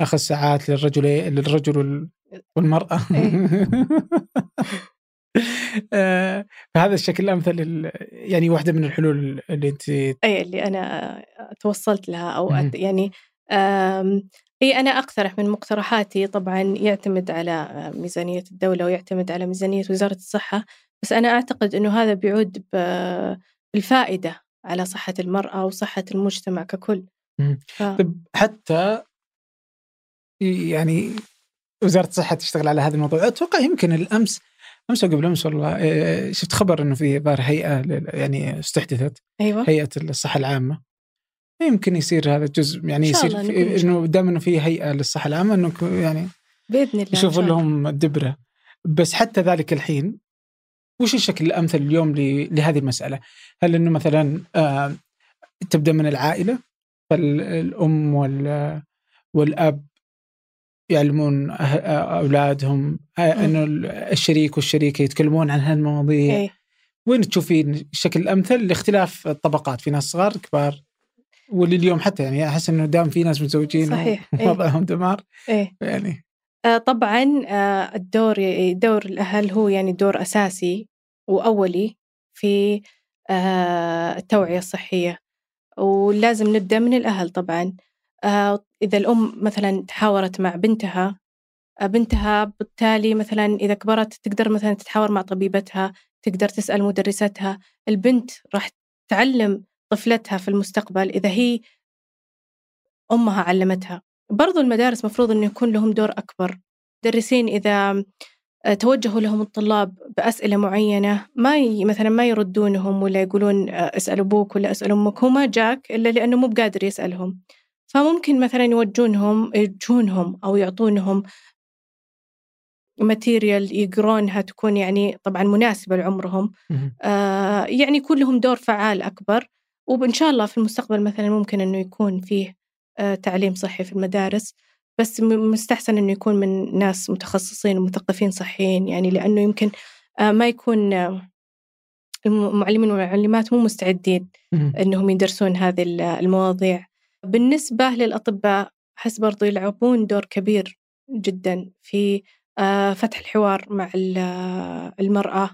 اخذ ساعات للرجل للرجل وال- والمرأة. إيه. آه، فهذا الشكل الأمثل يعني واحدة من الحلول اللي أنت اي اللي أنا توصلت لها أو يعني اي أنا أقترح من مقترحاتي طبعا يعتمد على ميزانية الدولة ويعتمد على ميزانية وزارة الصحة. بس أنا أعتقد إنه هذا بيعود ب- بالفائدة على صحة المرأة وصحة المجتمع ككل. ف... طيب حتى يعني وزارة الصحة تشتغل على هذا الموضوع. أتوقع يمكن الأمس أمس قبل أمس والله آه، شفت خبر إنه في ظهر هيئة يعني استحدثت أيوه. هيئة الصحة العامة. يمكن يصير هذا جزء يعني يصير إنه دام إنه في هيئة للصحة العامة إنه يعني بإذن الله يشوفوا. لهم الدبره بس حتى ذلك الحين وش الشكل الأمثل اليوم لهذه المسألة؟ هل إنه مثلا آه، تبدأ من العائلة فالام وال والأب يعلمون أه- أولادهم آه، إنه الشريك والشريكة يتكلمون عن هالمواضيع إيه. وين تشوفين الشكل الأمثل لاختلاف الطبقات في ناس صغار كبار واللي اليوم حتى يعني أحس إنه دام في ناس متزوجين صحيح، إيه. ووضعهم دمار إيه. يعني طبعا آه، الدور دور الأهل هو يعني دور أساسي وأولي في آه، التوعية الصحية. ولازم نبدأ من الأهل طبعا. آه، إذا الأم مثلا تحاورت مع بنتها آه، بنتها بالتالي مثلا إذا كبرت تقدر مثلا تتحاور مع طبيبتها تقدر تسأل مدرستها. البنت راح تعلم طفلتها في المستقبل إذا هي أمها علمتها. برضو المدارس مفروض أنه يكون لهم دور أكبر. مدرسين إذا آه، توجهوا لهم الطلاب بأسئلة معينة ما ي... مثلا ما يردونهم ولا يقولون آه، اسأل أبوك ولا اسأل أمك هو ما جاك إلا لأنه مو بقادر يسألهم. فممكن مثلا يوجونهم يوجهونهم أو يعطونهم ماتيريال يقرونها تكون يعني طبعا مناسبة لعمرهم. آه، يعني يكون لهم دور فعال أكبر. وإن شاء الله في المستقبل مثلا ممكن أنه يكون فيه تعليم صحي في المدارس بس مستحسن أنه يكون من ناس متخصصين ومثقفين صحيين يعني لأنه يمكن آه، ما يكون آه، المعلمين والمعلمات مو مستعدين. أنهم يدرسون هذه ال- المواضيع بالنسبة للأطباء أحس برضو يلعبون دور كبير جدا في آه، فتح الحوار مع ال- آه، المرأة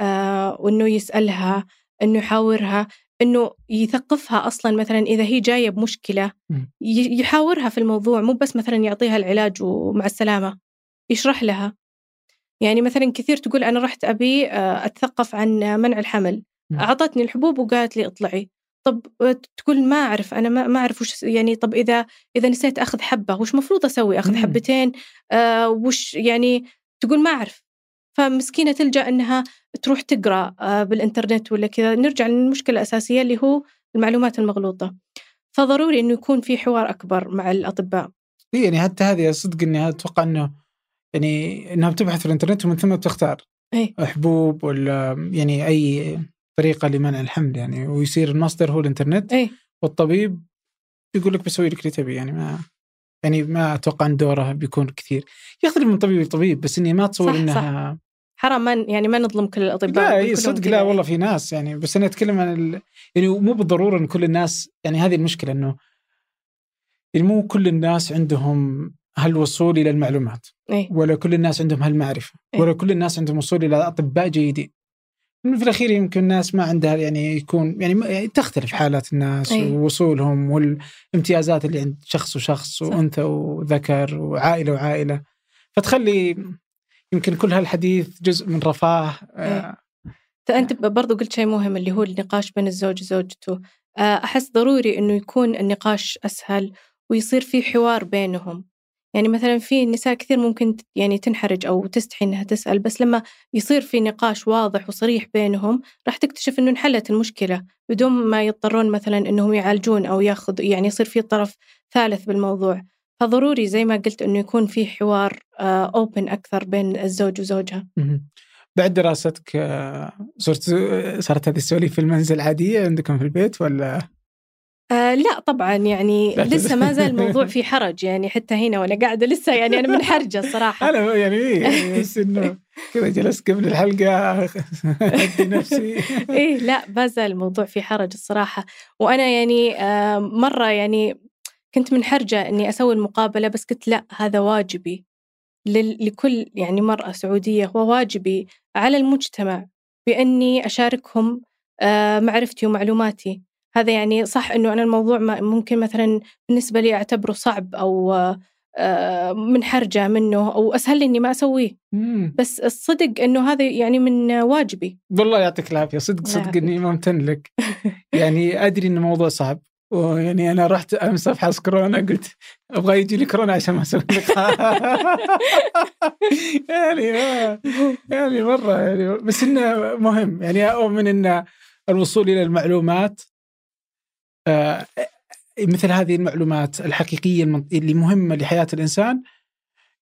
آه، وأنه يسألها أنه يحاورها أنه يثقفها أصلا مثلا إذا هي مم. ي- يحاورها في الموضوع مو بس مثلا يعطيها العلاج ومع السلامة يشرح لها. يعني مثلا كثير تقول أنا رحت أبي آه، أتثقف عن منع الحمل. مم. أعطتني الحبوب وقالت لي اطلعي. طب آه، تقول ما أعرف أنا ما أعرف وش يعني طب إذا إذا نسيت أخذ حبة وش مفروض أسوي؟ أخذ مم. حبتين؟ آه وش يعني؟ تقول ما أعرف. فمسكينة تلجأ أنها تروح تقرأ آه بالإنترنت ولا كذا. نرجع للمشكلة الأساسية اللي هو المعلومات المغلوطة. فضروري أنه يكون في حوار أكبر مع الأطباء. إيه يعني حتى هذه صدق إني أتوقع إنه يعني إنها بتبحث في الإنترنت ومن ثم بتختار اي حبوب ولا يعني أي طريقة لمنع الحمل يعني. ويصير المصدر هو الإنترنت اي والطبيب يقول لك بسوي لك اللي تبي يعني ما يعني ما أتوقع إن دوره بيكون كثير. يختلف من طبيب لطبيب بس إني ما أتصور صح، صح. حرام ما يعني ما نظلم كل الأطباء لا اي صدق لا. والله في ناس يعني بس أنا أتكلم عن ال... يعني مو بالضرورة إن كل الناس يعني هذه المشكلة إنه يعني مو كل الناس عندهم هالوصول إلى المعلومات اي ولا كل الناس عندهم هالمعرفة إيه. ولا كل الناس عندهم وصول إلى أطباء جيدين في الأخير يمكن الناس ما عندها يعني يكون يعني, يعني تختلف حالات الناس إيه. ووصولهم والامتيازات اللي عند شخص وشخص صح. وأنثى وذكر وعائلة وعائلة فتخلي يمكن كل هالحديث جزء من رفاه آه، انت برضو قلت شيء مهم اللي هو النقاش بين الزوج وزوجته. آه، أحس ضروري إنه يكون النقاش أسهل ويصير في حوار بينهم. يعني مثلا في نساء كثير ممكن يعني تنحرج أو تستحي إنها تسأل بس لما يصير في نقاش واضح وصريح بينهم راح تكتشف إنه انحلت المشكلة بدون ما يضطرون مثلا إنهم يعالجون أو ياخذ يعني يصير في طرف ثالث بالموضوع. فضروري زي ما قلت إنه يكون في حوار open أكثر بين الزوج وزوجها. بعد دراستك آه، صرت صارت هذه السواليف في المنزل عاديه عندكم في البيت ولا؟ آه لا طبعا يعني لسه ما زال الموضوع في حرج يعني حتى هنا وأنا قاعدة لسه يعني أنا منحرجة الصراحه أنا يعني إيه، بس إنه كذا جلست قبل الحلقة نفسي. إيه لا ما زال الموضوع في حرج الصراحة. وأنا يعني آه مرة يعني كنت منحرجة إني أسوي المقابلة بس قلت لا هذا واجبي. لكل يعني مرأة سعودية هو واجبي على المجتمع بأني أشاركهم آه معرفتي ومعلوماتي. هذا يعني صح إنه أنا الموضوع ممكن مثلا بالنسبة لي أعتبره صعب أو آه، منحرجة منه أو أسهل لي إني ما أسويه. مم. بس الصدق إنه هذا يعني من واجبي. والله يعطيك العافية. صدق صدق. إني ممتن لك يعني أدري إن الموضوع صعب. ويعني أنا رحت امس افحص كورونا قلت أبغى يجي لي كورونا عشان ما أسوي يعني يعني مرة يعني بس إنه مهم. يعني أؤمن إن الوصول إلى المعلومات آه، مثل هذه المعلومات الحقيقية اللي مهمة لحياة الإنسان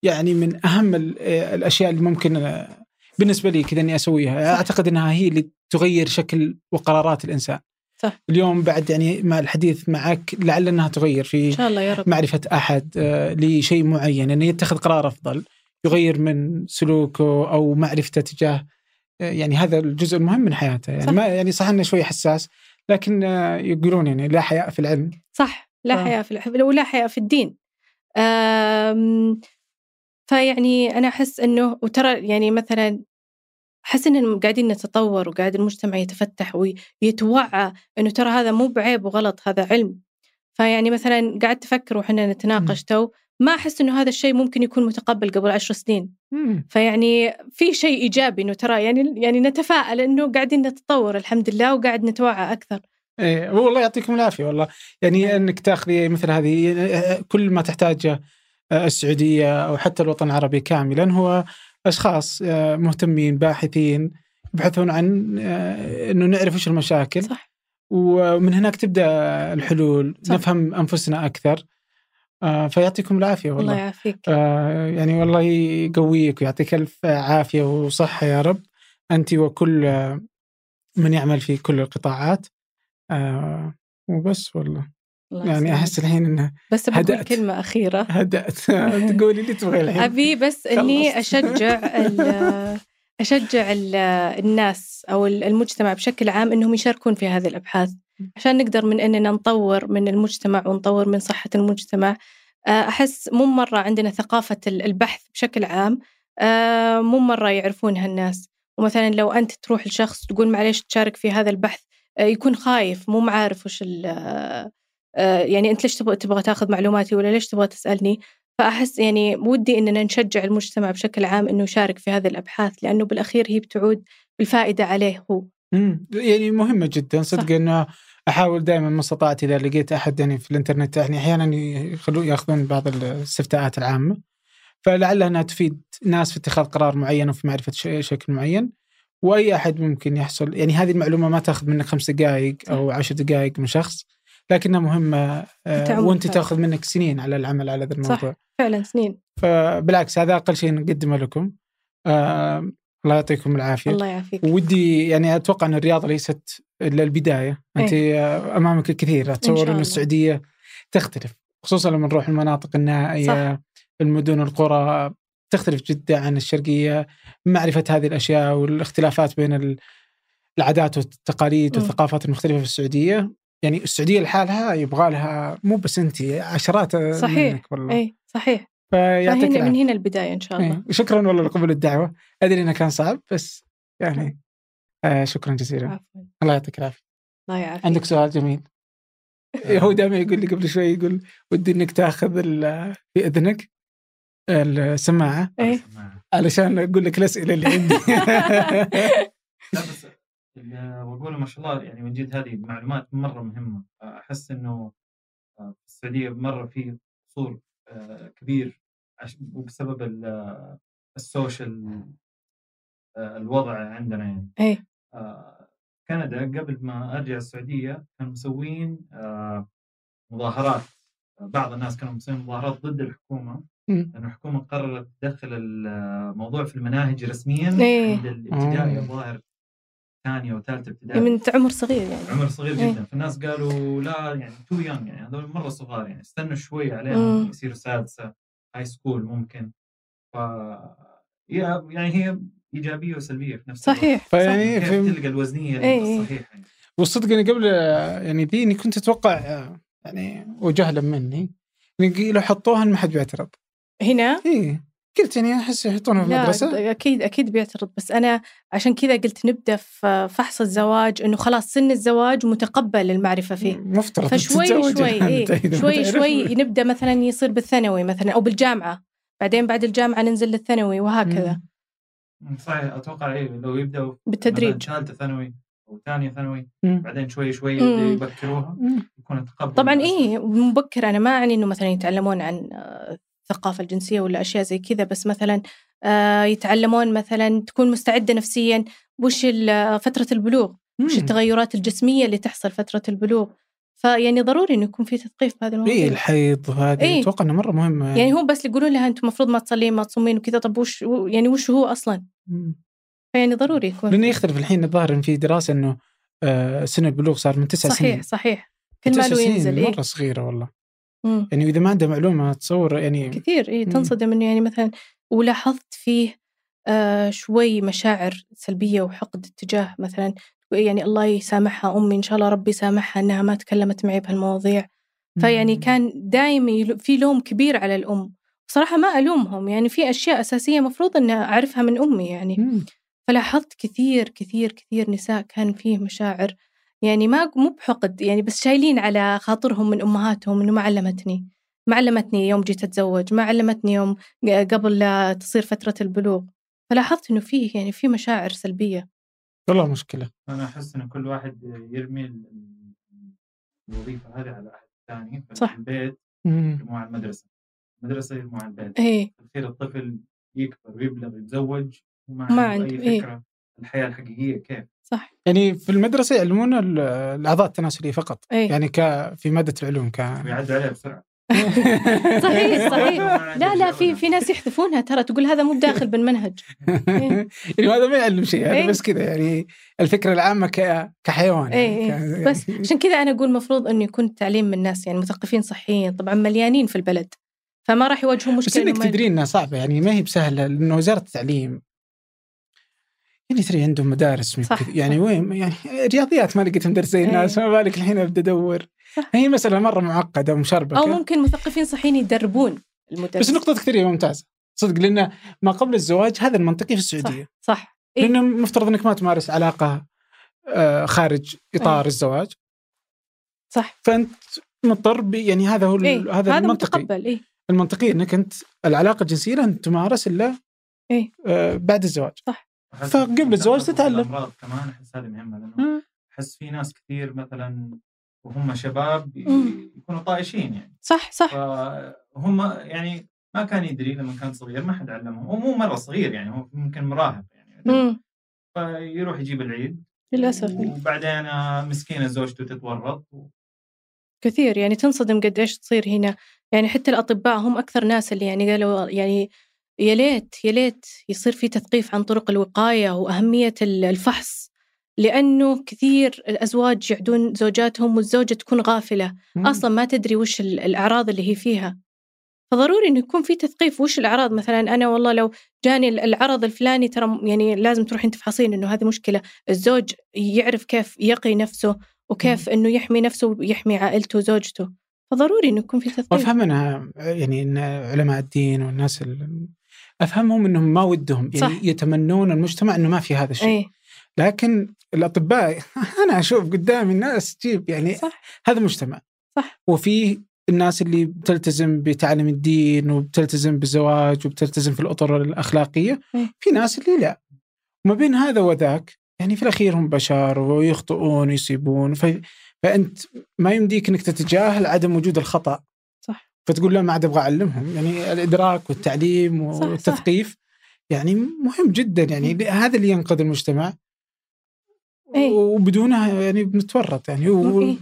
يعني من أهم ال- الأشياء اللي ممكن آه، بالنسبة لي كذا إني أسويها. أعتقد إنها هي اللي تغير شكل وقرارات الإنسان. صح. اليوم بعد يعني مع الحديث معك لعل أنها تغير في إن شاء الله يا رب معرفة أحد آه، لشيء معين أنه يتخذ قرار أفضل يغير من سلوكه أو معرفته تجاه آه، يعني هذا الجزء المهم من حياته يعني صح. ما يعني صح إنه شوي حساس لكن آه، يقولون يعني لا حياء في العلم صح لا آه. حياء في الحفل ولا حياء في الدين أم، فيعني أنا أحس إنه وترى يعني مثلا أحس إن قاعدين نتطور وقاعد المجتمع يتفتح ويتوعى إنه ترى هذا مو بعيب وغلط هذا علم. فيعني مثلا قاعد تفكر وحنا نتناقش تو ما أحس إنه هذا الشيء ممكن يكون متقبل قبل عشر سنين. فيعني في شيء إيجابي إنه ترى يعني يعني نتفائل إنه قاعدين نتطور الحمد لله وقاعد نتوعى أكثر. إيه والله يعطيكم العافية والله. يعني إنك تاخذي مثل هذه آه، كل ما تحتاجه آه، السعودية أو حتى الوطن العربي كاملا هو أشخاص آه، مهتمين باحثين يبحثون عن آه، إنه نعرف وش المشاكل. صح. ومن هناك تبدأ الحلول صح. نفهم أنفسنا أكثر. آه، فيعطيكم العافية الله والله يعافيك. آه، يعني والله يقويك ويعطيك ألف عافية وصحة يا رب. أنت وكل من يعمل في كل القطاعات. وبس والله. الله يعني. أحس الحين إنه بس بقول هدأت. كلمة أخيرة. هدأت. تقولي اللي تبغي الحين. أبي بس إني. أشجع أشجع ال- الناس أو المجتمع بشكل عام إنهم يشاركون في هذه الأبحاث. عشان نقدر من إننا نطور من المجتمع ونطور من صحة المجتمع. آه، أحس مو مرة عندنا ثقافة ال- البحث بشكل عام. آه، مو مرة يعرفونها الناس ومثلا لو أنت تروح لشخص تقول معليش تشارك في هذا البحث آه، يكون خايف مو معارف وش يعني أنت ليش تبغى تبغى تاخذ معلوماتي ولا ليش تبغى تسألني؟ فأحس يعني ودي إننا نشجع المجتمع بشكل عام إنه يشارك في هذه الأبحاث لأنه بالأخير هي بتعود بالفائدة عليه هو. مم. يعني مهمة جدا. صدق. إنه أحاول دائما ما استطعت إذا لقيت أحد يعني في الإنترنت يعني أحيانا يخلو يأخذون بعض الاستفتاءات العامة. فلعلها أنها تفيد ناس في اتخاذ قرار معين وفي معرفة شكل معين. وأي أحد ممكن يحصل يعني هذه المعلومة ما تأخذ منك خمس دقائق أو عشر دقائق من شخص. لكنها مهمة آه، وأنت. تأخذ منك سنين على العمل على هذا الموضوع. فعلا سنين. فبالعكس هذا أقل شيء نقدمه لكم. آه الله يعطيكم العافية. الله يعافيك. ودي يعني أتوقع أن الرياضه ليست إلا البداية. أنت آه، أمامك الكثير اتصور ان. السعودية تختلف خصوصا لما نروح المناطق النائية صح. المدن القرى تختلف جدا عن الشرقية. معرفة هذه الأشياء والإختلافات بين ال- العادات والتقاليد. والثقافات المختلفة في السعودية. يعني السعودية لحالها يبغى لها مو بس انت عشرات صحيح. منك والله. إي صحيح. فيعطيك فهنا من هنا البداية إن شاء الله. إيه. شكرا والله لقبول الدعوة. أدري إنه كان صعب بس يعني آه شكرا جزيلا. عفوا. الله يعطيك العافية. الله يعافيك. عندك سؤال جميل؟ هو دائما يقول لي قبل شوي يقول ودي إنك تأخذ ال- في إذنك السماعة. إيه علشان أقول لك الأسئلة اللي عندي. وأقول ما شاء الله يعني من جد هذه معلومات مرة مهمة أحس إنه آه، في السعودية مرة في قصور آه، كبير وبسبب ال- السوشيال آه، الوضع عندنا يعني آه، كندا قبل ما أرجع السعودية كانوا مسوين مظاهرات بعض الناس كانوا مسوين مظاهرات ضد الحكومة. لأن الحكومة قررت تدخل الموضوع في المناهج رسميا إيه. عند الابتدائي. الظاهر ثانية وثالثة ابتدائي. من عمر صغير يعني. عمر صغير إيه. جدا. فالناس قالوا لا يعني تو يونغ يعني هذول مرة صغار يعني استنوا شوي عليهم. يصيروا سادسة high school ممكن. ف يعني هي إيجابية وسلبية في نفس الوقت. صحيح فيعني كيف في تلقى الوزنية إيه. الصحيحة يعني. والصدق إني قبل يعني ذي اني كنت أتوقع يعني وجهلا مني إن لو حطوها ما حد بيعترض. هنا؟ اي قلت يعني أحس يحطونها في لا المدرسة أكيد أكيد بيعترض بس أنا عشان كذا قلت نبدأ في فحص الزواج إنه خلاص سن الزواج متقبل المعرفة فيه مفترض فشوي شوي إيه شوي. شوي نبدأ مثلا يصير بالثانوي مثلا أو بالجامعة بعدين بعد الجامعة ننزل للثانوي وهكذا مم. صحيح أتوقع إيه لو يبدأوا بالتدريج ثالثة ثانوي أو ثانية ثانوي. بعدين شوي شوي يبكروها. يكون التقبل طبعا. إيه مبكر أنا ما أعني إنه مثلا يتعلمون عن الثقافة الجنسية ولا أشياء زي كذا بس مثلا آه، يتعلمون مثلا تكون مستعدة نفسيا. وش فترة البلوغ؟ وش. التغيرات الجسمية اللي تحصل فترة البلوغ؟ فيعني ضروري انه يكون في تثقيف بهذه اي المواضيع. الحيض وهذه إيه. أتوقع انه مرة مهمة يعني. هو بس يقولون لها أنتم المفروض ما تصلين ما تصومين وكذا طب وش يعني وش هو أصلا. فيعني ضروري يكون لأنه يختلف الحين الظاهر إن في دراسة إنه آه، سن البلوغ صار من تسع صحيح سنين. صحيح. كل تسع ما له سنين ينزل إيه؟ مرة صغيرة والله. مم. يعني إذا ما عنده معلومة تصور يعني كثير إيه مم. تنصدم إنه يعني مثلا ولاحظت فيه آه شوي مشاعر سلبية وحقد تجاه مثلا يعني الله يسامحها أمي إن شاء الله ربي يسامحها إنها ما تكلمت معي بهالمواضيع فيعني. كان دائما في لوم كبير على الأم صراحة ما ألومهم يعني في أشياء أساسية مفروض ان أعرفها من أمي يعني مم. فلاحظت كثير كثير كثير نساء كان فيه مشاعر يعني ما مو بحقد يعني بس شايلين على خاطرهم من أمهاتهم إنه ما علمتني ما علمتني يوم جيت أتزوج ما علمتني يوم قبل لا تصير فترة البلوغ. فلاحظت إنه فيه يعني في مشاعر سلبية. والله مشكلة. أنا أحس إن كل واحد يرمي ال- الوظيفة هذه على أحد ثاني صح. البيت مم. مع المدرسة. المدرسة مع البيت. إيه. الطفل يكبر ويبلغ يتزوج وما ما عنده أي إيه. فكرة. الحياة الحقيقية كيف؟ صح. يعني في المدرسة يعلمون ال- الأعضاء التناسلية فقط. إيه. يعني ك في مادة العلوم ك عليها بسرعة. صحيح صحيح. لا لا في. في ناس يحذفونها ترى تقول هذا مو داخل بالمنهج. يعني هذا ما يعلم شيء هذا إيه. بس كذا يعني الفكرة العامة ك... كحيوان يعني إيه ك- بس عشان كذا أنا أقول المفروض انه يكون التعليم من الناس يعني مثقفين صحيين طبعا مليانين في البلد. فما راح يواجهوا بس مشكلة إنك إنه ما- تدري إنها صعبة يعني ما هي بسهلة لأنه وزارة التعليم يعني ترى عندهم مدارس صح، يعني صح. وين يعني رياضيات ما لقيت مدرس زي الناس ما بالك الحين أبدأ أدور صح. هي مسألة مرة معقدة ومشربكة أو ممكن مثقفين صحيين يدربون المدرس بس نقطة كثير ممتازة صدق لأن ما قبل الزواج هذا المنطقي في السعودية صح صح إيه؟ لأنه مفترض إنك ما تمارس علاقة آه، خارج إطار إيه. الزواج صح فأنت مضطر يعني هذا هو إيه؟ هذا, هذا المنطقي متقبل إيه؟ المنطقي إنك أنت العلاقة الجنسية لن تمارس إلا إيه. آه، بعد الزواج أحس فقبل الزواج تتعلم. كمان؟ أحس هذه مهمة لأنه أحس في ناس كثير مثلا وهم شباب. يكونوا طايشين يعني. صح صح. فهم يعني ما كان يدري لما كان صغير ما حد علمه هو مو مرة صغير يعني هو ممكن مراهق يعني. مم. فيروح يجيب العيد. للأسف. وبعدين مسكينه زوجته تتورط كثير يعني تنصدم قد إيش تصير هنا. يعني حتى الأطباء هم أكثر ناس اللي يعني قالوا يعني يا ليت يا ليت يصير في تثقيف عن طرق الوقاية وأهمية الفحص لأنه كثير الأزواج يعدون زوجاتهم والزوجة تكون غافلة. مم. أصلا ما تدري وش ال- الأعراض اللي هي فيها. فضروري إنه يكون في تثقيف وش الأعراض. مثلا أنا والله لو جاني ال- العرض الفلاني ترى يعني لازم تروحين تفحصين إنه هذه مشكلة. الزوج يعرف كيف يقي نفسه وكيف إنه يحمي نفسه ويحمي عائلته وزوجته. فضروري إنه يكون في تثقيف. وافهم أنا يعني إن علماء الدين والناس ال- أفهمهم إنهم ما ودهم يعني صح. يتمنون المجتمع إنه ما في هذا الشيء. إيه. لكن الأطباء أنا أشوف قدامي الناس تجيب يعني صح. هذا مجتمع. صح. وفي الناس اللي بتلتزم بتعليم الدين وبتلتزم بالزواج وبتلتزم في الأطر الأخلاقية إيه. في ناس اللي لا. وما بين هذا وذاك يعني في الأخير هم بشر ويخطئون ويصيبون. ف... فأنت ما يمديك إنك تتجاهل عدم وجود الخطأ. فتقول لا ما عاد أبغى أعلمهم. يعني الإدراك والتعليم صح، صح. والتثقيف يعني مهم جدا. يعني هذا اللي ينقذ المجتمع. إيه. وبدونها يعني بنتورط يعني. و... إيه.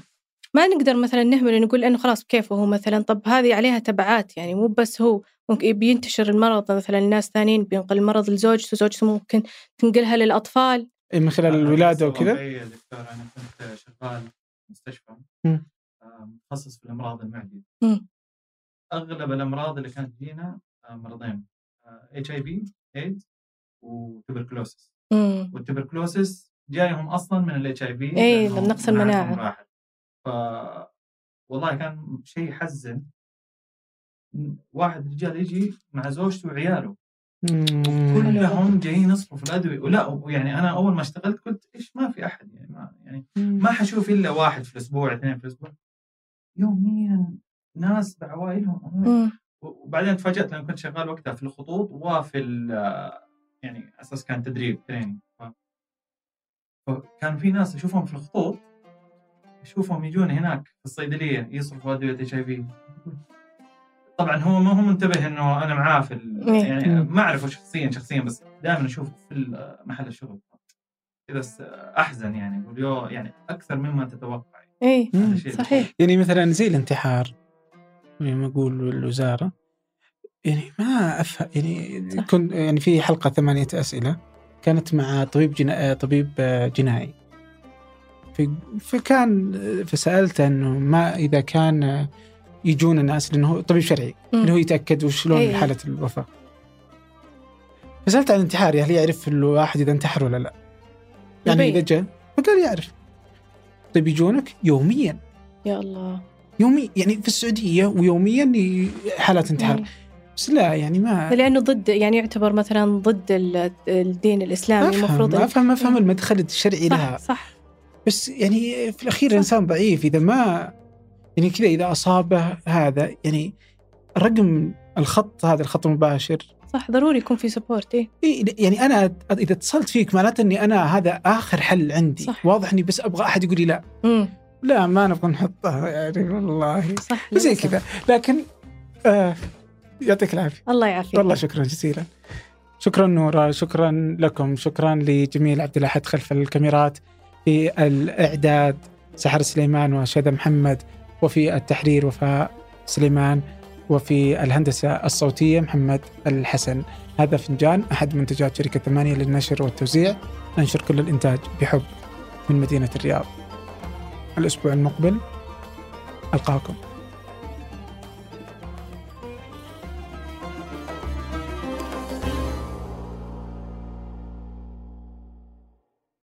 ما نقدر مثلا نهمل نقول إنه خلاص بكيفه هو مثلا؟ طب هذه عليها تبعات يعني مو بس هو. ممكن بينتشر المرض مثلا الناس ثانيين بينقل المرض لزوجته زوجته ممكن تنقلها للأطفال. من خلال الولادة وكذا. يا دكتور. أنا كنت شغال في مستشفى. آه، متخصص في الأمراض المعدية. أغلب الأمراض اللي كانت تجينا آه، مرضين HIV ايدز و tuberculosis وال tuberculosis جايهم أصلا من ال HIV إيه، من نقص المناعة. ف والله كان شيء يحزن. واحد رجال يجي مع زوجته وعياله. كلهم جايين يصرفوا في الأدوية. ولا يعني أنا أول ما اشتغلت قلت إيش ما في أحد يعني ما يعني ما حشوف إلا واحد في الأسبوع اثنين في الأسبوع. يوميا ناس بعوائلهم وبعدين تفاجأت لما كنت شغال وقتها في الخطوط وفي ال- يعني أساس كان تدريب تريننج فكان في ناس أشوفهم في الخطوط أشوفهم يجون هناك في الصيدلية يصرفوا ادويه اتش اي في طبعا هو ما هو منتبه إنه أنا معاه في ال- إيه. يعني. ما أعرفه شخصيا شخصيا بس دائما أشوفه في محل الشغل. كذا أحزن يعني يقول يعني أكثر مما تتوقع. شيء صحيح. يعني مثلا زي الانتحار. ما يقول الوزاره يعني ما أفهم يعني صح. كنت يعني في حلقة ثمانية أسئلة كانت مع طبيب جنا... طبيب جنائي فكان فسالته إنه ما إذا كان يجون الناس لأنه هو طبيب شرعي. إنه هو يتأكد وشلون إيه. حالة الوفاة فسألت عن الانتحار هل يعرف الواحد إذا انتحر ولا لا؟ يعني. إذا جاء فقال يعرف طيب يجونك يوميا يا الله يومي يعني في السعودية ويوميا حالات انتحار. إيه. بس لا يعني ما لأنه ضد يعني يعتبر مثلا ضد ال- الدين الإسلامي أفهم المفروض أفهم أفهم المدخل الشرعي لها. صح. صح بس يعني في الأخير الانسان ضعيف إذا ما يعني كذا إذا أصابه هذا يعني رقم الخط هذا الخط المباشر. صح ضروري يكون في سبورت إيه. يعني أنا إذا اتصلت فيك معناته إني أنا هذا آخر حل عندي. صح. واضح إني بس أبغى أحد يقول لي لا. امم لا ما نبغى نحطها يعني والله. صح زي. كذا. لكن آه يعطيك العافية. الله يعافيك. والله شكرا جزيلا. شكرا نورا شكرا لكم شكرا لجميل عبد الأحد خلف الكاميرات في الإعداد سحر سليمان وشذا محمد وفي التحرير وفاء سليمان وفي الهندسة الصوتية محمد الحسن. هذا فنجان أحد منتجات شركة ثمانية للنشر والتوزيع. ننشر كل الإنتاج بحب من مدينة الرياض. الأسبوع المقبل. ألقاكم.